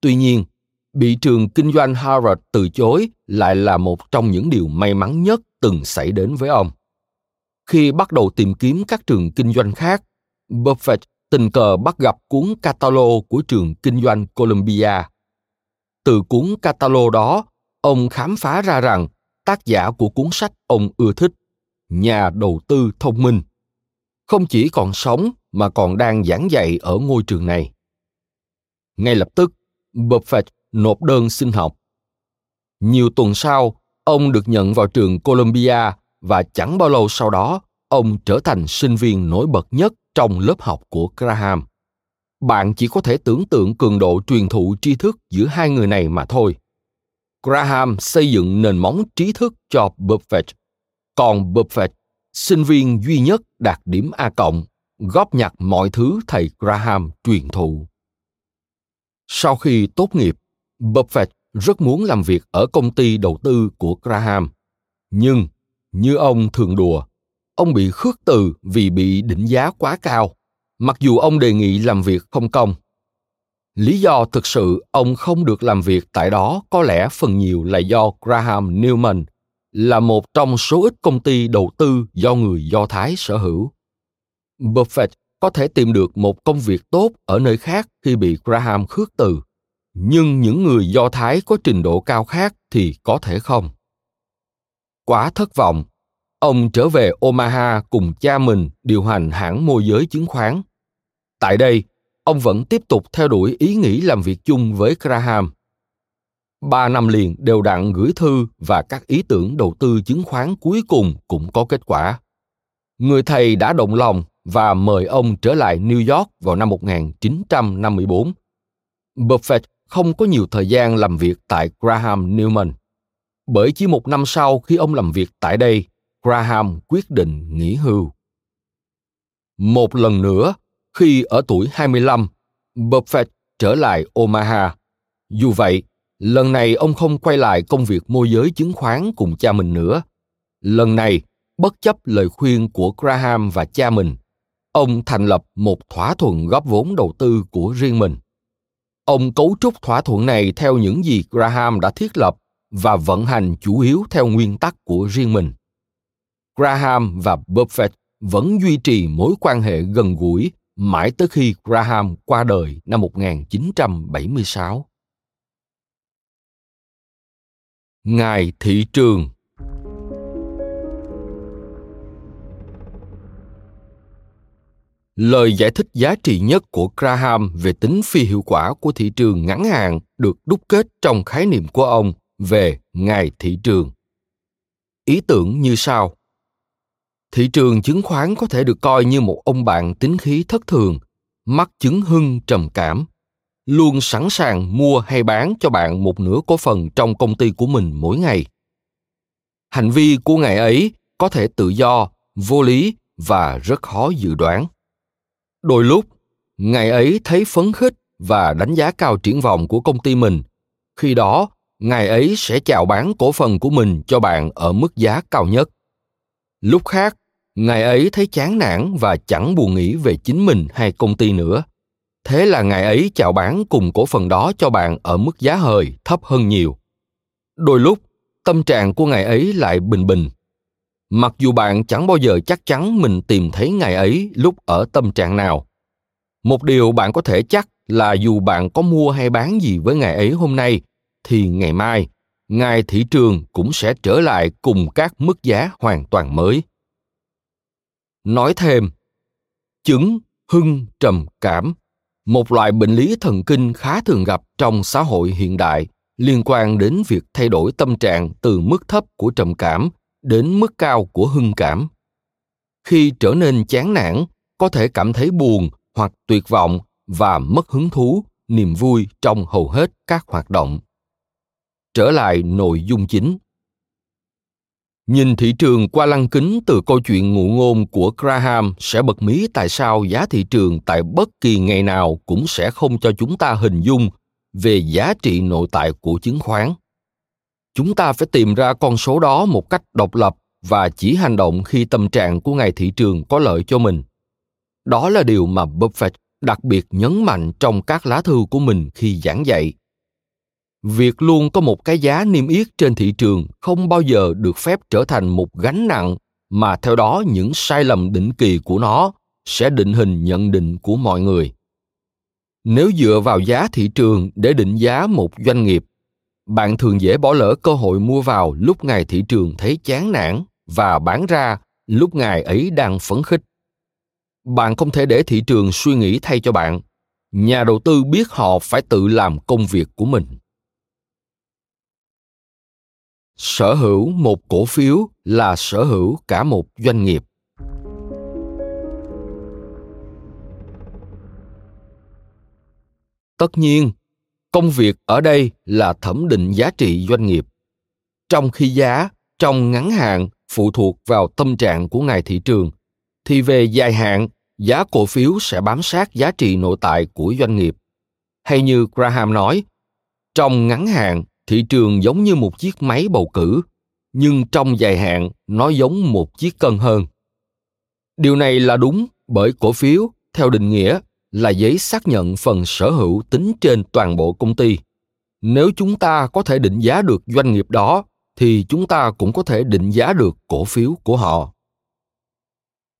Tuy nhiên, bị trường kinh doanh Harvard từ chối lại là một trong những điều may mắn nhất từng xảy đến với ông. Khi bắt đầu tìm kiếm các trường kinh doanh khác, Buffett tình cờ bắt gặp cuốn catalog của trường kinh doanh Columbia. Từ cuốn catalog đó, ông khám phá ra rằng tác giả của cuốn sách ông ưa thích, nhà đầu tư thông minh, không chỉ còn sống mà còn đang giảng dạy ở ngôi trường này. Ngay lập tức, Buffett nộp đơn xin học. Nhiều tuần sau, ông được nhận vào trường Columbia và chẳng bao lâu sau đó, ông trở thành sinh viên nổi bật nhất trong lớp học của Graham. Bạn chỉ có thể tưởng tượng cường độ truyền thụ tri thức giữa hai người này mà thôi. Graham xây dựng nền móng trí thức cho Buffett, còn Buffett, sinh viên duy nhất đạt điểm A cộng, góp nhặt mọi thứ thầy Graham truyền thụ. Sau khi tốt nghiệp, Buffett rất muốn làm việc ở công ty đầu tư của Graham. Nhưng, như ông thường đùa, ông bị khước từ vì bị định giá quá cao, mặc dù ông đề nghị làm việc không công. Lý do thực sự ông không được làm việc tại đó có lẽ phần nhiều là do Graham Newman là một trong số ít công ty đầu tư do người Do Thái sở hữu. Buffett có thể tìm được một công việc tốt ở nơi khác khi bị Graham khước từ, nhưng những người Do Thái có trình độ cao khác thì có thể không. Quá thất vọng, ông trở về Omaha cùng cha mình điều hành hãng môi giới chứng khoán. Tại đây, ông vẫn tiếp tục theo đuổi ý nghĩ làm việc chung với Graham. Ba năm liền đều đặn gửi thư và các ý tưởng đầu tư chứng khoán cuối cùng cũng có kết quả. Người thầy đã động lòng và mời ông trở lại New York vào năm 1954. Buffett không có nhiều thời gian làm việc tại Graham Newman. Bởi chỉ một năm sau khi ông làm việc tại đây, Graham quyết định nghỉ hưu. Một lần nữa, khi ở tuổi 25, Buffett trở lại Omaha. Dù vậy, lần này ông không quay lại công việc môi giới chứng khoán cùng cha mình nữa. Lần này, bất chấp lời khuyên của Graham và cha mình, ông thành lập một thỏa thuận góp vốn đầu tư của riêng mình. Ông cấu trúc thỏa thuận này theo những gì Graham đã thiết lập và vận hành chủ yếu theo nguyên tắc của riêng mình. Graham và Buffett vẫn duy trì mối quan hệ gần gũi mãi tới khi Graham qua đời năm 1976. Ngài thị trường. Lời giải thích giá trị nhất của Graham về tính phi hiệu quả của thị trường ngắn hạn được đúc kết trong khái niệm của ông về ngài thị trường. Ý tưởng như sau: Thị trường chứng khoán có thể được coi như một ông bạn tính khí thất thường, mắc chứng hưng trầm cảm, luôn sẵn sàng mua hay bán cho bạn một nửa cổ phần trong công ty của mình mỗi ngày. Hành vi của ngài ấy có thể tự do, vô lý và rất khó dự đoán. Đôi lúc, ngài ấy thấy phấn khích và đánh giá cao triển vọng của công ty mình. Khi đó, ngài ấy sẽ chào bán cổ phần của mình cho bạn ở mức giá cao nhất. Lúc khác, ngài ấy thấy chán nản và chẳng buồn nghĩ về chính mình hay công ty nữa thế là ngài ấy chào bán cùng cổ phần đó cho bạn ở mức giá hời thấp hơn nhiều. Đôi lúc, tâm trạng của ngài ấy lại bình bình. Mặc dù bạn chẳng bao giờ chắc chắn mình tìm thấy ngài ấy lúc ở tâm trạng nào. Một điều bạn có thể chắc là dù bạn có mua hay bán gì với ngài ấy hôm nay, thì ngày mai ngài thị trường cũng sẽ trở lại cùng các mức giá hoàn toàn mới. Nói thêm, chứng hưng trầm cảm một loại bệnh lý thần kinh khá thường gặp trong xã hội hiện đại, liên quan đến việc thay đổi tâm trạng từ mức thấp của trầm cảm đến mức cao của hưng cảm. Khi trở nên chán nản, có thể cảm thấy buồn hoặc tuyệt vọng và mất hứng thú, niềm vui trong hầu hết các hoạt động. Trở lại nội dung chính. Nhìn thị trường qua lăng kính từ câu chuyện ngụ ngôn của Graham sẽ bật mí tại sao giá thị trường tại bất kỳ ngày nào cũng sẽ không cho chúng ta hình dung về giá trị nội tại của chứng khoán. Chúng ta phải tìm ra con số đó một cách độc lập và chỉ hành động khi tâm trạng của ngày thị trường có lợi cho mình. Đó là điều mà Buffett đặc biệt nhấn mạnh trong các lá thư của mình khi giảng dạy việc luôn có một cái giá niêm yết trên thị trường không bao giờ được phép trở thành một gánh nặng, mà theo đó những sai lầm định kỳ của nó sẽ định hình nhận định của mọi người. Nếu dựa vào giá thị trường để định giá một doanh nghiệp, bạn thường dễ bỏ lỡ cơ hội mua vào lúc ngày thị trường thấy chán nản và bán ra lúc ngài ấy đang phấn khích. Bạn không thể để thị trường suy nghĩ thay cho bạn. Nhà đầu tư biết họ phải tự làm công việc của mình sở hữu một cổ phiếu là sở hữu cả một doanh nghiệp. Tất nhiên, công việc ở đây là thẩm định giá trị doanh nghiệp. Trong khi giá trong ngắn hạn phụ thuộc vào tâm trạng của ngài thị trường, thì về dài hạn, giá cổ phiếu sẽ bám sát giá trị nội tại của doanh nghiệp. Hay như graham nói, trong ngắn hạn thị trường giống như một chiếc máy bầu cử, nhưng trong dài hạn nó giống một chiếc cân hơn. Điều này là đúng bởi cổ phiếu, theo định nghĩa, là giấy xác nhận phần sở hữu tính trên toàn bộ công ty. Nếu chúng ta có thể định giá được doanh nghiệp đó, thì chúng ta cũng có thể định giá được cổ phiếu của họ.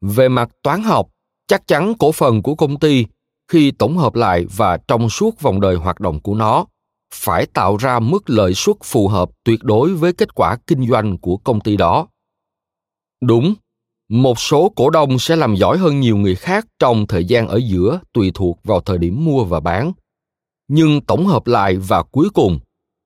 Về mặt toán học, chắc chắn cổ phần của công ty khi tổng hợp lại và trong suốt vòng đời hoạt động của nó phải tạo ra mức lợi suất phù hợp tuyệt đối với kết quả kinh doanh của công ty đó. Đúng, một số cổ đông sẽ làm giỏi hơn nhiều người khác trong thời gian ở giữa tùy thuộc vào thời điểm mua và bán. Nhưng tổng hợp lại và cuối cùng,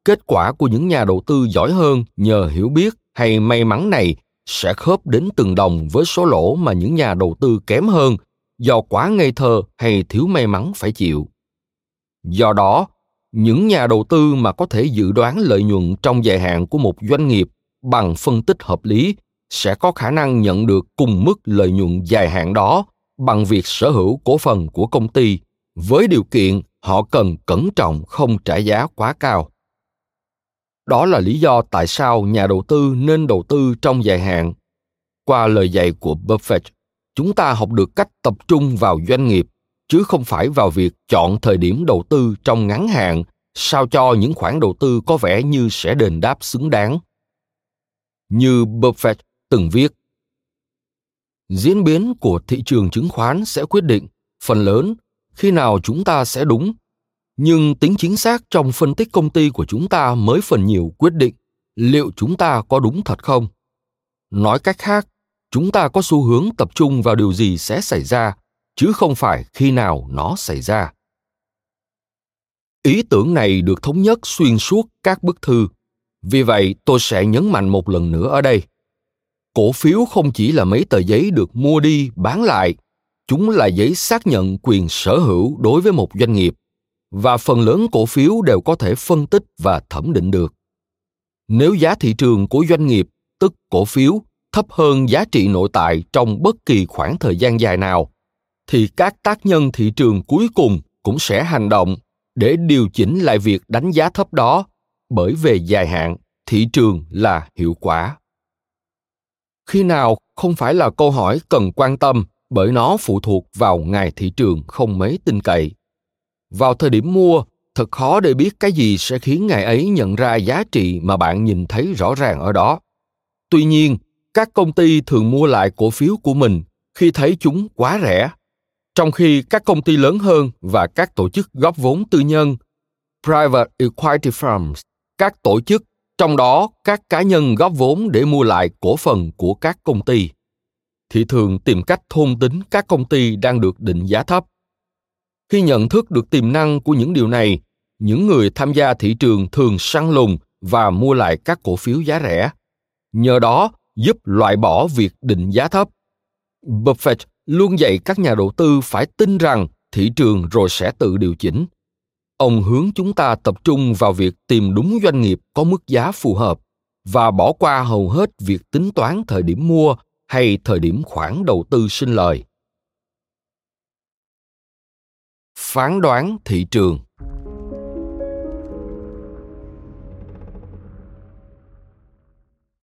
kết quả của những nhà đầu tư giỏi hơn nhờ hiểu biết hay may mắn này sẽ khớp đến từng đồng với số lỗ mà những nhà đầu tư kém hơn do quá ngây thơ hay thiếu may mắn phải chịu. Do đó những nhà đầu tư mà có thể dự đoán lợi nhuận trong dài hạn của một doanh nghiệp bằng phân tích hợp lý sẽ có khả năng nhận được cùng mức lợi nhuận dài hạn đó bằng việc sở hữu cổ phần của công ty với điều kiện họ cần cẩn trọng không trả giá quá cao. Đó là lý do tại sao nhà đầu tư nên đầu tư trong dài hạn. Qua lời dạy của buffett, chúng ta học được cách tập trung vào doanh nghiệp chứ không phải vào việc chọn thời điểm đầu tư trong ngắn hạn, sao cho những khoản đầu tư có vẻ như sẽ đền đáp xứng đáng. Như buffett từng viết, diễn biến của thị trường chứng khoán sẽ quyết định phần lớn khi nào chúng ta sẽ đúng, nhưng tính chính xác trong phân tích công ty của chúng ta mới phần nhiều quyết định liệu chúng ta có đúng thật không. Nói cách khác, chúng ta có xu hướng tập trung vào điều gì sẽ xảy ra chứ không phải khi nào nó xảy ra. Ý tưởng này được thống nhất xuyên suốt các bức thư. Vì vậy, tôi sẽ nhấn mạnh một lần nữa ở đây. Cổ phiếu không chỉ là mấy tờ giấy được mua đi, bán lại, chúng là giấy xác nhận quyền sở hữu đối với một doanh nghiệp, và phần lớn cổ phiếu đều có thể phân tích và thẩm định được. Nếu giá thị trường của doanh nghiệp, tức cổ phiếu, thấp hơn giá trị nội tại trong bất kỳ khoảng thời gian dài nào thì các tác nhân thị trường cuối cùng cũng sẽ hành động để điều chỉnh lại việc đánh giá thấp đó, bởi về dài hạn, thị trường là hiệu quả. Khi nào không phải là câu hỏi cần quan tâm, bởi nó phụ thuộc vào ngày thị trường không mấy tin cậy. Vào thời điểm mua, thật khó để biết cái gì sẽ khiến ngày ấy nhận ra giá trị mà bạn nhìn thấy rõ ràng ở đó. Tuy nhiên, các công ty thường mua lại cổ phiếu của mình khi thấy chúng quá rẻ trong khi các công ty lớn hơn và các tổ chức góp vốn tư nhân, private equity firms, các tổ chức, trong đó các cá nhân góp vốn để mua lại cổ phần của các công ty, thì thường tìm cách thôn tính các công ty đang được định giá thấp. Khi nhận thức được tiềm năng của những điều này, những người tham gia thị trường thường săn lùng và mua lại các cổ phiếu giá rẻ, nhờ đó giúp loại bỏ việc định giá thấp. Buffett luôn dạy các nhà đầu tư phải tin rằng thị trường rồi sẽ tự điều chỉnh. Ông hướng chúng ta tập trung vào việc tìm đúng doanh nghiệp có mức giá phù hợp và bỏ qua hầu hết việc tính toán thời điểm mua hay thời điểm khoản đầu tư sinh lời. Phán đoán thị trường.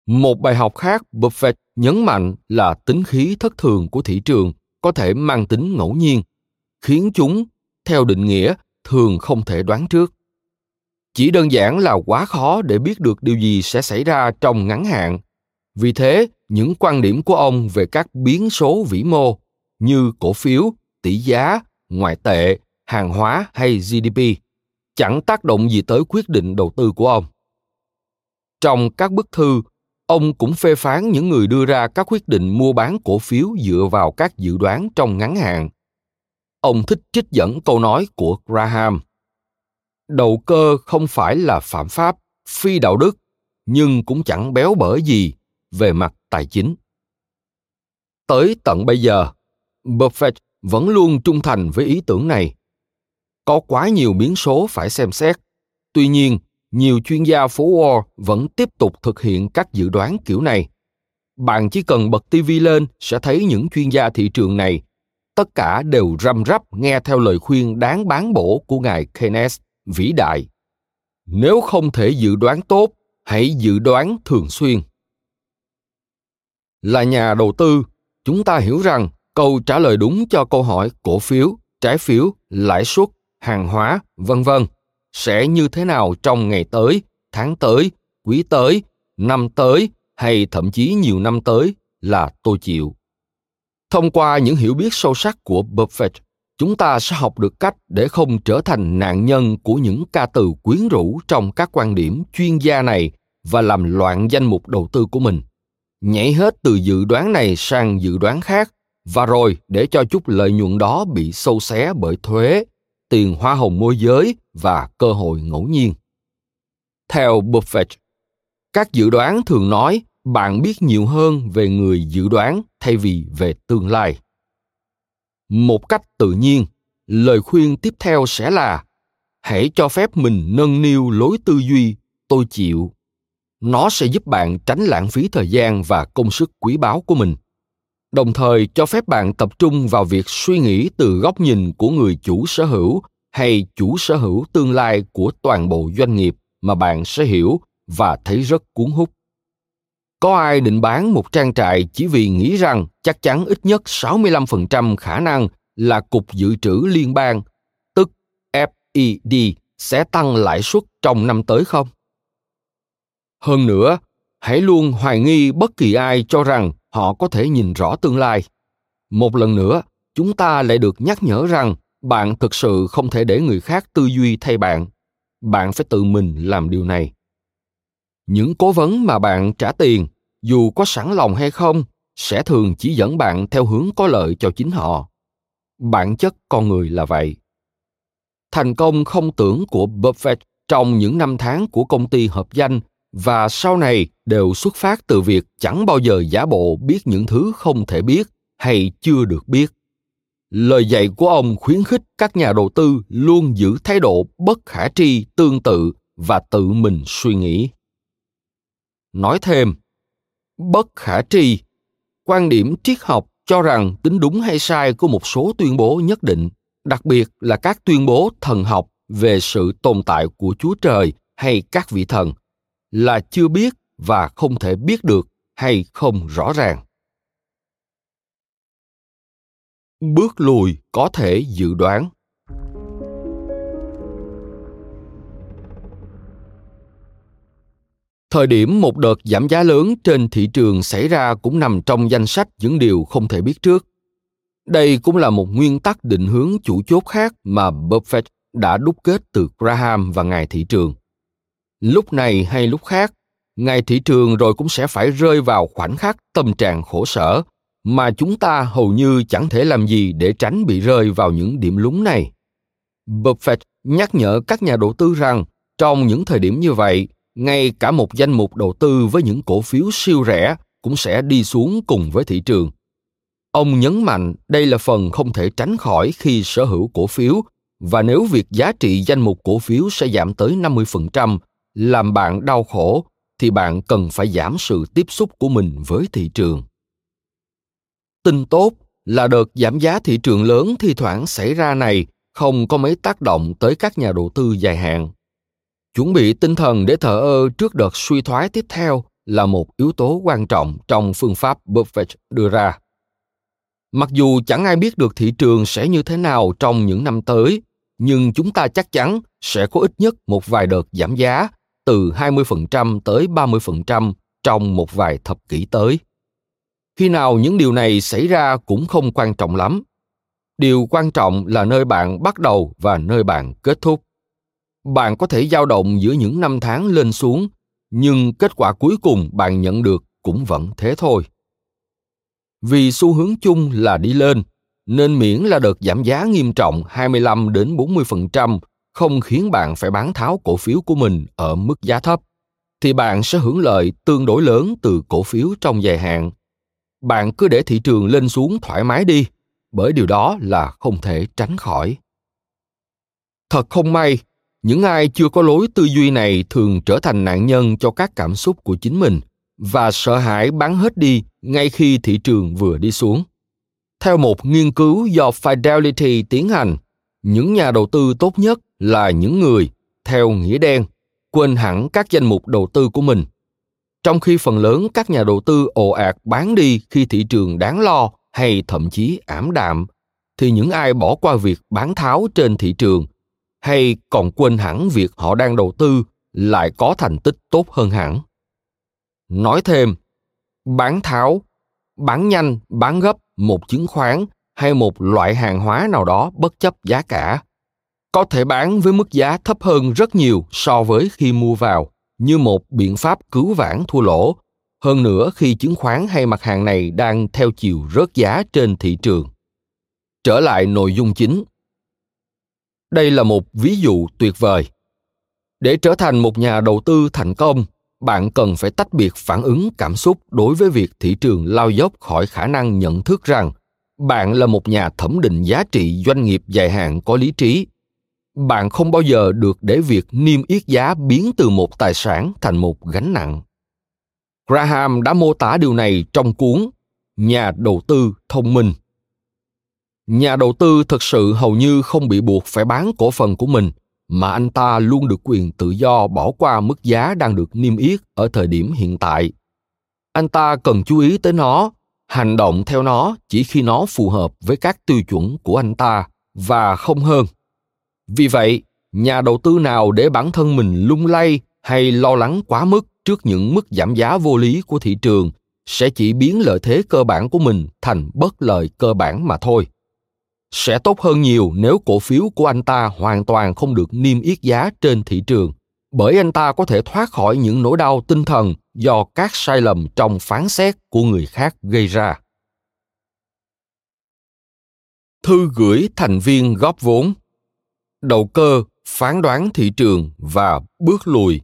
Một bài học khác buffett nhấn mạnh là tính khí thất thường của thị trường có thể mang tính ngẫu nhiên, khiến chúng, theo định nghĩa, thường không thể đoán trước. Chỉ đơn giản là quá khó để biết được điều gì sẽ xảy ra trong ngắn hạn. Vì thế, những quan điểm của ông về các biến số vĩ mô như cổ phiếu, tỷ giá, ngoại tệ, hàng hóa hay gdp chẳng tác động gì tới quyết định đầu tư của ông. Trong các bức thư ông cũng phê phán những người đưa ra các quyết định mua bán cổ phiếu dựa vào các dự đoán trong ngắn hạn. Ông thích trích dẫn câu nói của graham. Đầu cơ không phải là phạm pháp, phi đạo đức, nhưng cũng chẳng béo bở gì về mặt tài chính. Tới tận bây giờ, buffett vẫn luôn trung thành với ý tưởng này. Có quá nhiều biến số phải xem xét. Tuy nhiên nhiều chuyên gia phố Wall vẫn tiếp tục thực hiện các dự đoán kiểu này. Bạn chỉ cần bật TV lên sẽ thấy những chuyên gia thị trường này tất cả đều răm rắp nghe theo lời khuyên đáng bán bổ của ngài Keynes vĩ đại. Nếu không thể dự đoán tốt, hãy dự đoán thường xuyên. Là nhà đầu tư, chúng ta hiểu rằng câu trả lời đúng cho câu hỏi cổ phiếu, trái phiếu, lãi suất, hàng hóa, vân vân sẽ như thế nào trong ngày tới, tháng tới, quý tới, năm tới hay thậm chí nhiều năm tới là tôi chịu. Thông qua những hiểu biết sâu sắc của Buffett, chúng ta sẽ học được cách để không trở thành nạn nhân của những ca từ quyến rũ trong các quan điểm chuyên gia này và làm loạn danh mục đầu tư của mình. Nhảy hết từ dự đoán này sang dự đoán khác và rồi để cho chút lợi nhuận đó bị sâu xé bởi thuế, tiền hoa hồng môi giới và cơ hội ngẫu nhiên. Theo Buffett, các dự đoán thường nói bạn biết nhiều hơn về người dự đoán thay vì về tương lai. Một cách tự nhiên lời khuyên tiếp theo sẽ là hãy cho phép mình nâng niu lối tư duy tôi chịu. Nó sẽ giúp bạn tránh lãng phí thời gian và công sức quý báu của mình đồng thời cho phép bạn tập trung vào việc suy nghĩ từ góc nhìn của người chủ sở hữu hay chủ sở hữu tương lai của toàn bộ doanh nghiệp mà bạn sẽ hiểu và thấy rất cuốn hút. Có ai định bán một trang trại chỉ vì nghĩ rằng chắc chắn ít nhất 65% khả năng là Cục Dự trữ Liên bang, tức FED, sẽ tăng lãi suất trong năm tới không? Hơn nữa, hãy luôn hoài nghi bất kỳ ai cho rằng họ có thể nhìn rõ tương lai. Một lần nữa, chúng ta lại được nhắc nhở rằng bạn thực sự không thể để người khác tư duy thay bạn. Bạn phải tự mình làm điều này. Những cố vấn mà bạn trả tiền dù có sẵn lòng hay không sẽ thường chỉ dẫn bạn theo hướng có lợi cho chính họ. Bản chất con người là vậy. Thành công không tưởng của buffett trong những năm tháng của công ty hợp danh và sau này đều xuất phát từ việc chẳng bao giờ giả bộ biết những thứ không thể biết hay chưa được biết. Lời dạy của ông khuyến khích các nhà đầu tư luôn giữ thái độ bất khả tri, tương tự và tự mình suy nghĩ. Nói thêm, bất khả tri, quan điểm triết học cho rằng tính đúng hay sai của một số tuyên bố nhất định, đặc biệt là các tuyên bố thần học về sự tồn tại của chúa trời hay các vị thần là chưa biết và không thể biết được hay không rõ ràng. Bước lùi có thể dự đoán. Thời điểm một đợt giảm giá lớn trên thị trường xảy ra cũng nằm trong danh sách những điều không thể biết trước. Đây cũng là một nguyên tắc định hướng chủ chốt khác mà buffett đã đúc kết từ graham và ngài thị trường lúc này hay lúc khác ngày thị trường rồi cũng sẽ phải rơi vào khoảnh khắc tâm trạng khổ sở mà chúng ta hầu như chẳng thể làm gì để tránh bị rơi vào những điểm lúng này. Buffett nhắc nhở các nhà đầu tư rằng trong những thời điểm như vậy, ngay cả một danh mục đầu tư với những cổ phiếu siêu rẻ cũng sẽ đi xuống cùng với thị trường. Ông nhấn mạnh đây là phần không thể tránh khỏi khi sở hữu cổ phiếu và nếu việc giá trị danh mục cổ phiếu sẽ giảm tới 50%, làm bạn đau khổ thì bạn cần phải giảm sự tiếp xúc của mình với thị trường. Tin tốt là đợt giảm giá thị trường lớn thi thoảng xảy ra này không có mấy tác động tới các nhà đầu tư dài hạn. Chuẩn bị tinh thần để thờ ơ trước đợt suy thoái tiếp theo là một yếu tố quan trọng trong phương pháp Buffett đưa ra. Mặc dù chẳng ai biết được thị trường sẽ như thế nào trong những năm tới, nhưng chúng ta chắc chắn sẽ có ít nhất một vài đợt giảm giá từ 20% tới 30% trong một vài thập kỷ tới. Khi nào những điều này xảy ra cũng không quan trọng lắm. Điều quan trọng là nơi bạn bắt đầu và nơi bạn kết thúc. Bạn có thể dao động giữa những năm tháng lên xuống, nhưng kết quả cuối cùng bạn nhận được cũng vẫn thế thôi. Vì xu hướng chung là đi lên, nên miễn là đợt giảm giá nghiêm trọng 25 đến 40% không khiến bạn phải bán tháo cổ phiếu của mình ở mức giá thấp, thì bạn sẽ hưởng lợi tương đối lớn từ cổ phiếu trong dài hạn. Bạn cứ để thị trường lên xuống thoải mái đi, bởi điều đó là không thể tránh khỏi. Thật không may, những ai chưa có lối tư duy này thường trở thành nạn nhân cho các cảm xúc của chính mình và sợ hãi bán hết đi ngay khi thị trường vừa đi xuống. Theo một nghiên cứu do fidelity tiến hành những nhà đầu tư tốt nhất là những người theo nghĩa đen, quên hẳn các danh mục đầu tư của mình. Trong khi phần lớn các nhà đầu tư ồ ạt bán đi khi thị trường đáng lo hay thậm chí ảm đạm, thì những ai bỏ qua việc bán tháo trên thị trường hay còn quên hẳn việc họ đang đầu tư lại có thành tích tốt hơn hẳn. Nói thêm, bán tháo, bán nhanh, bán gấp một chứng khoán hay một loại hàng hóa nào đó bất chấp giá cả. Có thể bán với mức giá thấp hơn rất nhiều so với khi mua vào, như một biện pháp cứu vãn thua lỗ. Hơn nữa, khi chứng khoán hay mặt hàng này đang theo chiều rớt giá trên thị trường. Trở lại nội dung chính. Đây là một ví dụ tuyệt vời. Để trở thành một nhà đầu tư thành công, bạn cần phải tách biệt phản ứng cảm xúc đối với việc thị trường lao dốc khỏi khả năng nhận thức rằng bạn là một nhà thẩm định giá trị doanh nghiệp dài hạn có lý trí bạn không bao giờ được để việc niêm yết giá biến từ một tài sản thành một gánh nặng. Graham đã mô tả điều này trong cuốn Nhà đầu tư thông minh. Nhà đầu tư thực sự hầu như không bị buộc phải bán cổ phần của mình, mà anh ta luôn được quyền tự do bỏ qua mức giá đang được niêm yết ở thời điểm hiện tại. Anh ta cần chú ý tới nó, hành động theo nó chỉ khi nó phù hợp với các tiêu chuẩn của anh ta và không hơn. Vì vậy, nhà đầu tư nào để bản thân mình lung lay hay lo lắng quá mức trước những mức giảm giá vô lý của thị trường sẽ chỉ biến lợi thế cơ bản của mình thành bất lợi cơ bản mà thôi sẽ tốt hơn nhiều nếu cổ phiếu của anh ta hoàn toàn không được niêm yết giá trên thị trường bởi anh ta có thể thoát khỏi những nỗi đau tinh thần do các sai lầm trong phán xét của người khác gây ra thư gửi thành viên góp vốn đầu cơ, phán đoán thị trường và bước lùi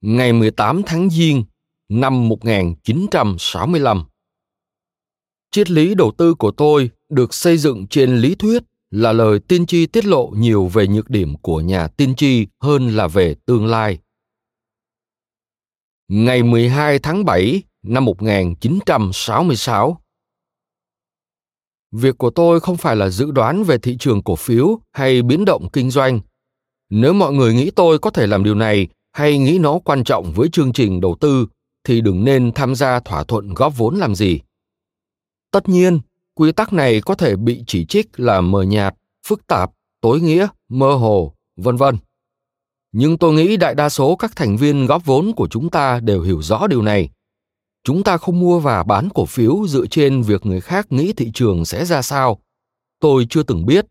ngày 18 tháng Giêng năm 1965. Triết lý đầu tư của tôi được xây dựng trên lý thuyết là lời tiên tri tiết lộ nhiều về nhược điểm của nhà tiên tri hơn là về tương lai. Ngày 12 tháng 7 năm 1966. Việc của tôi không phải là dự đoán về thị trường cổ phiếu hay biến động kinh doanh. Nếu mọi người nghĩ tôi có thể làm điều này hay nghĩ nó quan trọng với chương trình đầu tư, thì đừng nên tham gia thỏa thuận góp vốn làm gì tất nhiên quy tắc này có thể bị chỉ trích là mờ nhạt, phức tạp, tối nghĩa, mơ hồ, vân vân. Nhưng tôi nghĩ đại đa số các thành viên góp vốn của chúng ta đều hiểu rõ điều này. Chúng ta không mua và bán cổ phiếu dựa trên việc người khác nghĩ thị trường sẽ ra sao. Tôi chưa từng biết,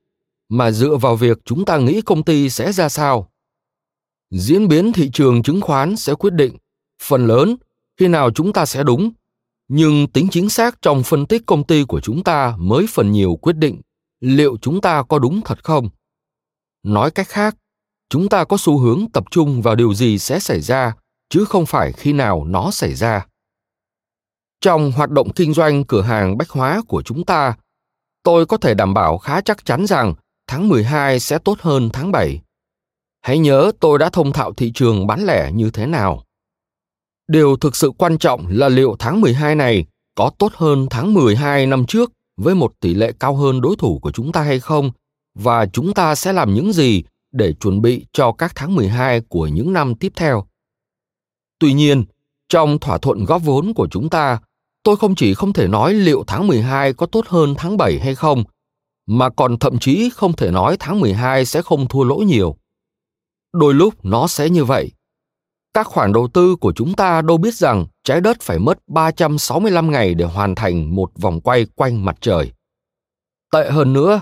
mà dựa vào việc chúng ta nghĩ công ty sẽ ra sao. Diễn biến thị trường chứng khoán sẽ quyết định. Phần lớn, khi nào chúng ta sẽ đúng nhưng tính chính xác trong phân tích công ty của chúng ta mới phần nhiều quyết định liệu chúng ta có đúng thật không nói cách khác, chúng ta có xu hướng tập trung vào điều gì sẽ xảy ra, chứ không phải khi nào nó xảy ra trong hoạt động kinh doanh cửa hàng bách hóa của chúng ta, tôi có thể đảm bảo khá chắc chắn rằng tháng 12 sẽ tốt hơn tháng 7. Hãy nhớ tôi đã thông thạo thị trường bán lẻ như thế nào. Điều thực sự quan trọng là liệu tháng 12 này có tốt hơn tháng 12 năm trước với một tỷ lệ cao hơn đối thủ của chúng ta hay không và chúng ta sẽ làm những gì để chuẩn bị cho các tháng 12 của những năm tiếp theo. Tuy nhiên, trong thỏa thuận góp vốn của chúng ta, tôi không chỉ không thể nói liệu tháng 12 có tốt hơn tháng 7 hay không, mà còn thậm chí không thể nói tháng 12 sẽ không thua lỗ nhiều đôi lúc nó sẽ như vậy. Các khoản đầu tư của chúng ta đâu biết rằng trái đất phải mất 365 ngày để hoàn thành một vòng quay quanh mặt trời. Tệ hơn nữa,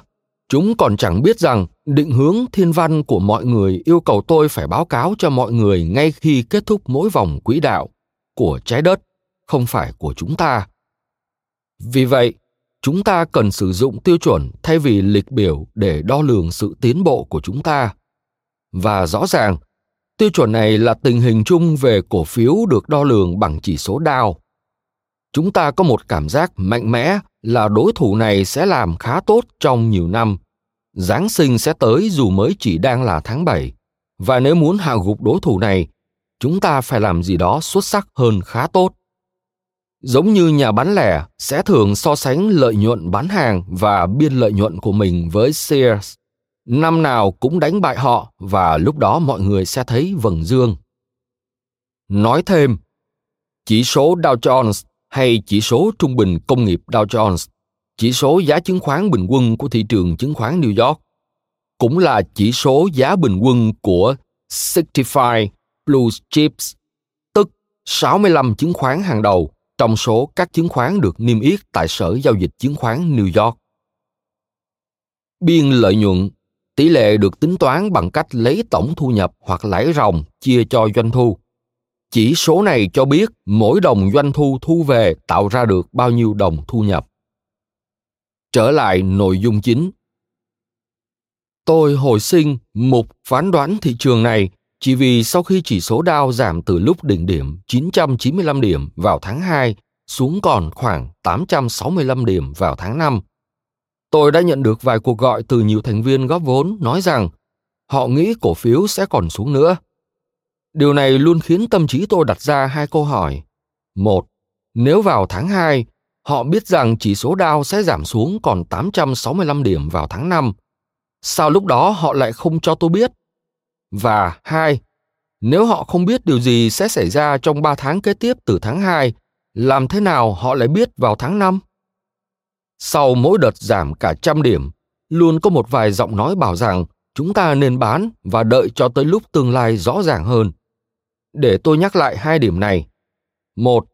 chúng còn chẳng biết rằng định hướng thiên văn của mọi người yêu cầu tôi phải báo cáo cho mọi người ngay khi kết thúc mỗi vòng quỹ đạo của trái đất, không phải của chúng ta. Vì vậy, chúng ta cần sử dụng tiêu chuẩn thay vì lịch biểu để đo lường sự tiến bộ của chúng ta và rõ ràng tiêu chuẩn này là tình hình chung về cổ phiếu được đo lường bằng chỉ số Dow. Chúng ta có một cảm giác mạnh mẽ là đối thủ này sẽ làm khá tốt trong nhiều năm. Giáng sinh sẽ tới dù mới chỉ đang là tháng 7. Và nếu muốn hạ gục đối thủ này, chúng ta phải làm gì đó xuất sắc hơn khá tốt. Giống như nhà bán lẻ sẽ thường so sánh lợi nhuận bán hàng và biên lợi nhuận của mình với Sears năm nào cũng đánh bại họ và lúc đó mọi người sẽ thấy vầng dương. Nói thêm, chỉ số Dow Jones hay chỉ số trung bình công nghiệp Dow Jones, chỉ số giá chứng khoán bình quân của thị trường chứng khoán New York, cũng là chỉ số giá bình quân của 65 Blue Chips, tức 65 chứng khoán hàng đầu trong số các chứng khoán được niêm yết tại Sở Giao dịch Chứng khoán New York. Biên lợi nhuận Tỷ lệ được tính toán bằng cách lấy tổng thu nhập hoặc lãi ròng chia cho doanh thu. Chỉ số này cho biết mỗi đồng doanh thu thu về tạo ra được bao nhiêu đồng thu nhập. Trở lại nội dung chính. Tôi hồi sinh mục phán đoán thị trường này chỉ vì sau khi chỉ số Dow giảm từ lúc đỉnh điểm 995 điểm vào tháng 2 xuống còn khoảng 865 điểm vào tháng 5, Tôi đã nhận được vài cuộc gọi từ nhiều thành viên góp vốn nói rằng họ nghĩ cổ phiếu sẽ còn xuống nữa. Điều này luôn khiến tâm trí tôi đặt ra hai câu hỏi. Một, nếu vào tháng 2, họ biết rằng chỉ số Dow sẽ giảm xuống còn 865 điểm vào tháng 5, sao lúc đó họ lại không cho tôi biết? Và hai, nếu họ không biết điều gì sẽ xảy ra trong 3 tháng kế tiếp từ tháng 2, làm thế nào họ lại biết vào tháng 5? Sau mỗi đợt giảm cả trăm điểm, luôn có một vài giọng nói bảo rằng chúng ta nên bán và đợi cho tới lúc tương lai rõ ràng hơn. Để tôi nhắc lại hai điểm này. Một,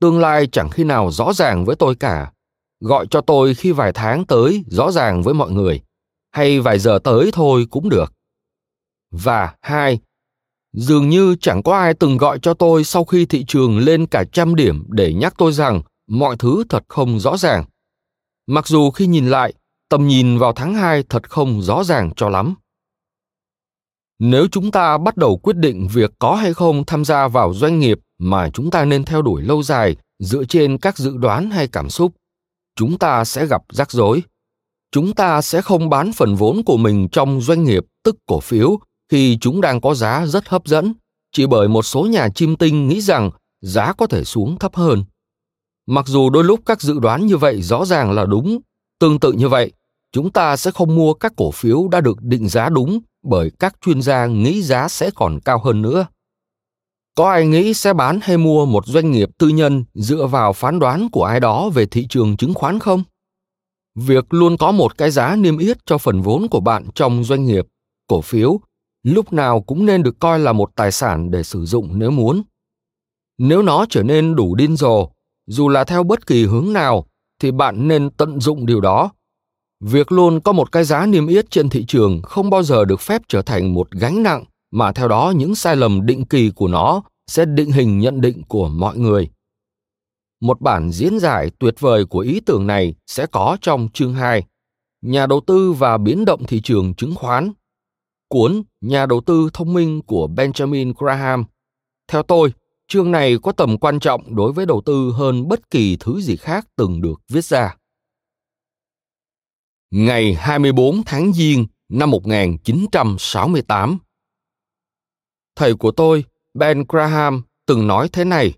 tương lai chẳng khi nào rõ ràng với tôi cả. Gọi cho tôi khi vài tháng tới rõ ràng với mọi người, hay vài giờ tới thôi cũng được. Và hai, dường như chẳng có ai từng gọi cho tôi sau khi thị trường lên cả trăm điểm để nhắc tôi rằng mọi thứ thật không rõ ràng. Mặc dù khi nhìn lại, tầm nhìn vào tháng 2 thật không rõ ràng cho lắm. Nếu chúng ta bắt đầu quyết định việc có hay không tham gia vào doanh nghiệp mà chúng ta nên theo đuổi lâu dài dựa trên các dự đoán hay cảm xúc, chúng ta sẽ gặp rắc rối. Chúng ta sẽ không bán phần vốn của mình trong doanh nghiệp tức cổ phiếu khi chúng đang có giá rất hấp dẫn, chỉ bởi một số nhà chim tinh nghĩ rằng giá có thể xuống thấp hơn. Mặc dù đôi lúc các dự đoán như vậy rõ ràng là đúng, tương tự như vậy, chúng ta sẽ không mua các cổ phiếu đã được định giá đúng bởi các chuyên gia nghĩ giá sẽ còn cao hơn nữa. Có ai nghĩ sẽ bán hay mua một doanh nghiệp tư nhân dựa vào phán đoán của ai đó về thị trường chứng khoán không? Việc luôn có một cái giá niêm yết cho phần vốn của bạn trong doanh nghiệp, cổ phiếu lúc nào cũng nên được coi là một tài sản để sử dụng nếu muốn. Nếu nó trở nên đủ điên rồ, dù là theo bất kỳ hướng nào, thì bạn nên tận dụng điều đó. Việc luôn có một cái giá niêm yết trên thị trường không bao giờ được phép trở thành một gánh nặng mà theo đó những sai lầm định kỳ của nó sẽ định hình nhận định của mọi người. Một bản diễn giải tuyệt vời của ý tưởng này sẽ có trong chương 2, Nhà đầu tư và biến động thị trường chứng khoán cuốn Nhà đầu tư thông minh của Benjamin Graham. Theo tôi, chương này có tầm quan trọng đối với đầu tư hơn bất kỳ thứ gì khác từng được viết ra. Ngày 24 tháng Giêng năm 1968 Thầy của tôi, Ben Graham, từng nói thế này.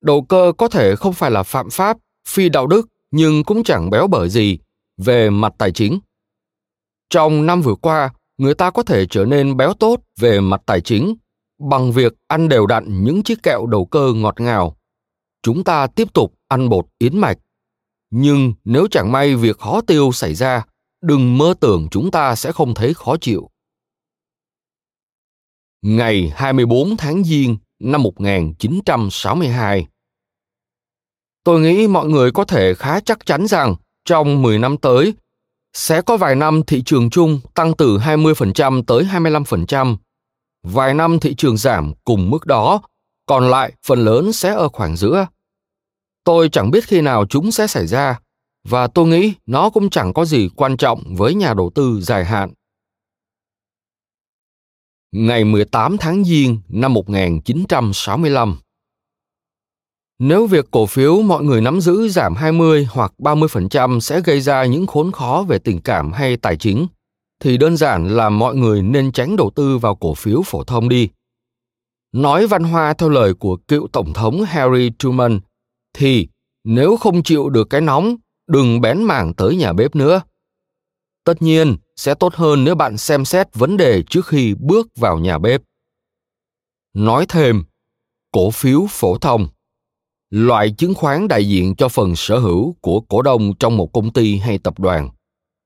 Đầu cơ có thể không phải là phạm pháp, phi đạo đức, nhưng cũng chẳng béo bở gì về mặt tài chính. Trong năm vừa qua, người ta có thể trở nên béo tốt về mặt tài chính bằng việc ăn đều đặn những chiếc kẹo đầu cơ ngọt ngào. Chúng ta tiếp tục ăn bột yến mạch. Nhưng nếu chẳng may việc khó tiêu xảy ra, đừng mơ tưởng chúng ta sẽ không thấy khó chịu. Ngày 24 tháng Giêng năm 1962 Tôi nghĩ mọi người có thể khá chắc chắn rằng trong 10 năm tới, sẽ có vài năm thị trường chung tăng từ 20% tới 25%. Vài năm thị trường giảm cùng mức đó, còn lại phần lớn sẽ ở khoảng giữa. Tôi chẳng biết khi nào chúng sẽ xảy ra, và tôi nghĩ nó cũng chẳng có gì quan trọng với nhà đầu tư dài hạn. Ngày 18 tháng Giêng năm 1965 nếu việc cổ phiếu mọi người nắm giữ giảm 20 hoặc 30% sẽ gây ra những khốn khó về tình cảm hay tài chính, thì đơn giản là mọi người nên tránh đầu tư vào cổ phiếu phổ thông đi. Nói văn hoa theo lời của cựu Tổng thống Harry Truman, thì nếu không chịu được cái nóng, đừng bén mảng tới nhà bếp nữa. Tất nhiên, sẽ tốt hơn nếu bạn xem xét vấn đề trước khi bước vào nhà bếp. Nói thêm, cổ phiếu phổ thông loại chứng khoán đại diện cho phần sở hữu của cổ đông trong một công ty hay tập đoàn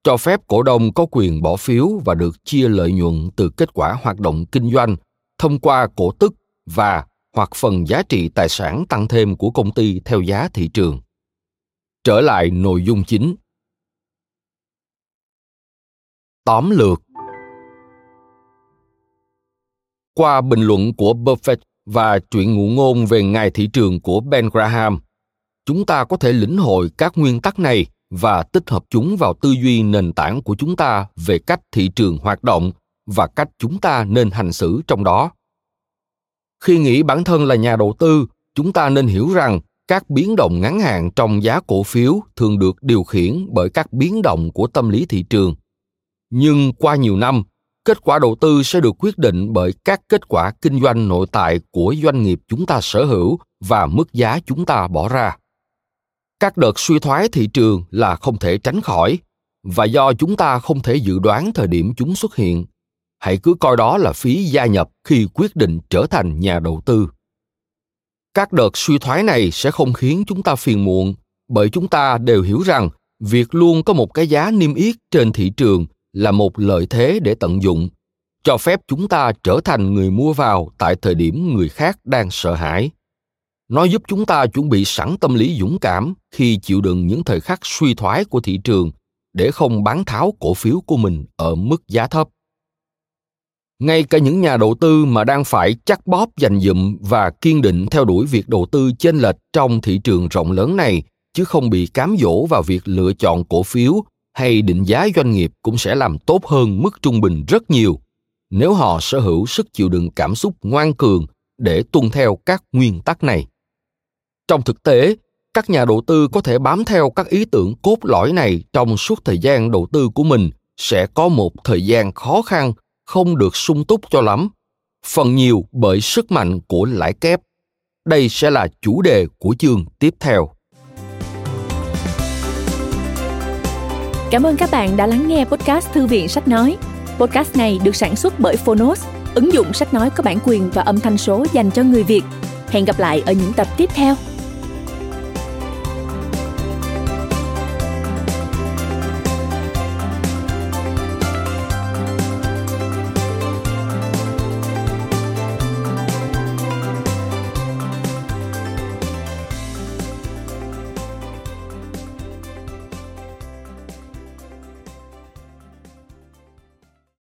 cho phép cổ đông có quyền bỏ phiếu và được chia lợi nhuận từ kết quả hoạt động kinh doanh thông qua cổ tức và hoặc phần giá trị tài sản tăng thêm của công ty theo giá thị trường. Trở lại nội dung chính. Tóm lược. Qua bình luận của buffett và chuyện ngụ ngôn về ngài thị trường của Ben Graham, chúng ta có thể lĩnh hội các nguyên tắc này và tích hợp chúng vào tư duy nền tảng của chúng ta về cách thị trường hoạt động và cách chúng ta nên hành xử trong đó. Khi nghĩ bản thân là nhà đầu tư, chúng ta nên hiểu rằng các biến động ngắn hạn trong giá cổ phiếu thường được điều khiển bởi các biến động của tâm lý thị trường nhưng qua nhiều năm kết quả đầu tư sẽ được quyết định bởi các kết quả kinh doanh nội tại của doanh nghiệp chúng ta sở hữu và mức giá chúng ta bỏ ra các đợt suy thoái thị trường là không thể tránh khỏi, và do chúng ta không thể dự đoán thời điểm chúng xuất hiện, hãy cứ coi đó là phí gia nhập khi quyết định trở thành nhà đầu tư. Các đợt suy thoái này sẽ không khiến chúng ta phiền muộn, bởi chúng ta đều hiểu rằng việc luôn có một cái giá niêm yết trên thị trường là một lợi thế để tận dụng, cho phép chúng ta trở thành người mua vào tại thời điểm người khác đang sợ hãi nó giúp chúng ta chuẩn bị sẵn tâm lý dũng cảm khi chịu đựng những thời khắc suy thoái của thị trường để không bán tháo cổ phiếu của mình ở mức giá thấp. Ngay cả những nhà đầu tư mà đang phải chắc bóp dành dụm và kiên định theo đuổi việc đầu tư chênh lệch trong thị trường rộng lớn này, chứ không bị cám dỗ vào việc lựa chọn cổ phiếu hay định giá doanh nghiệp cũng sẽ làm tốt hơn mức trung bình rất nhiều, nếu họ sở hữu sức chịu đựng cảm xúc ngoan cường để tuân theo các nguyên tắc này trong thực tế các nhà đầu tư có thể bám theo các ý tưởng cốt lõi này trong suốt thời gian đầu tư của mình sẽ có một thời gian khó khăn không được sung túc cho lắm phần nhiều bởi sức mạnh của lãi kép đây sẽ là chủ đề của chương tiếp theo Cảm ơn các bạn đã lắng nghe podcast Thư viện Sách Nói. Podcast này được sản xuất bởi Phonos, ứng dụng sách nói có bản quyền và âm thanh số dành cho người Việt. Hẹn gặp lại ở những tập tiếp theo.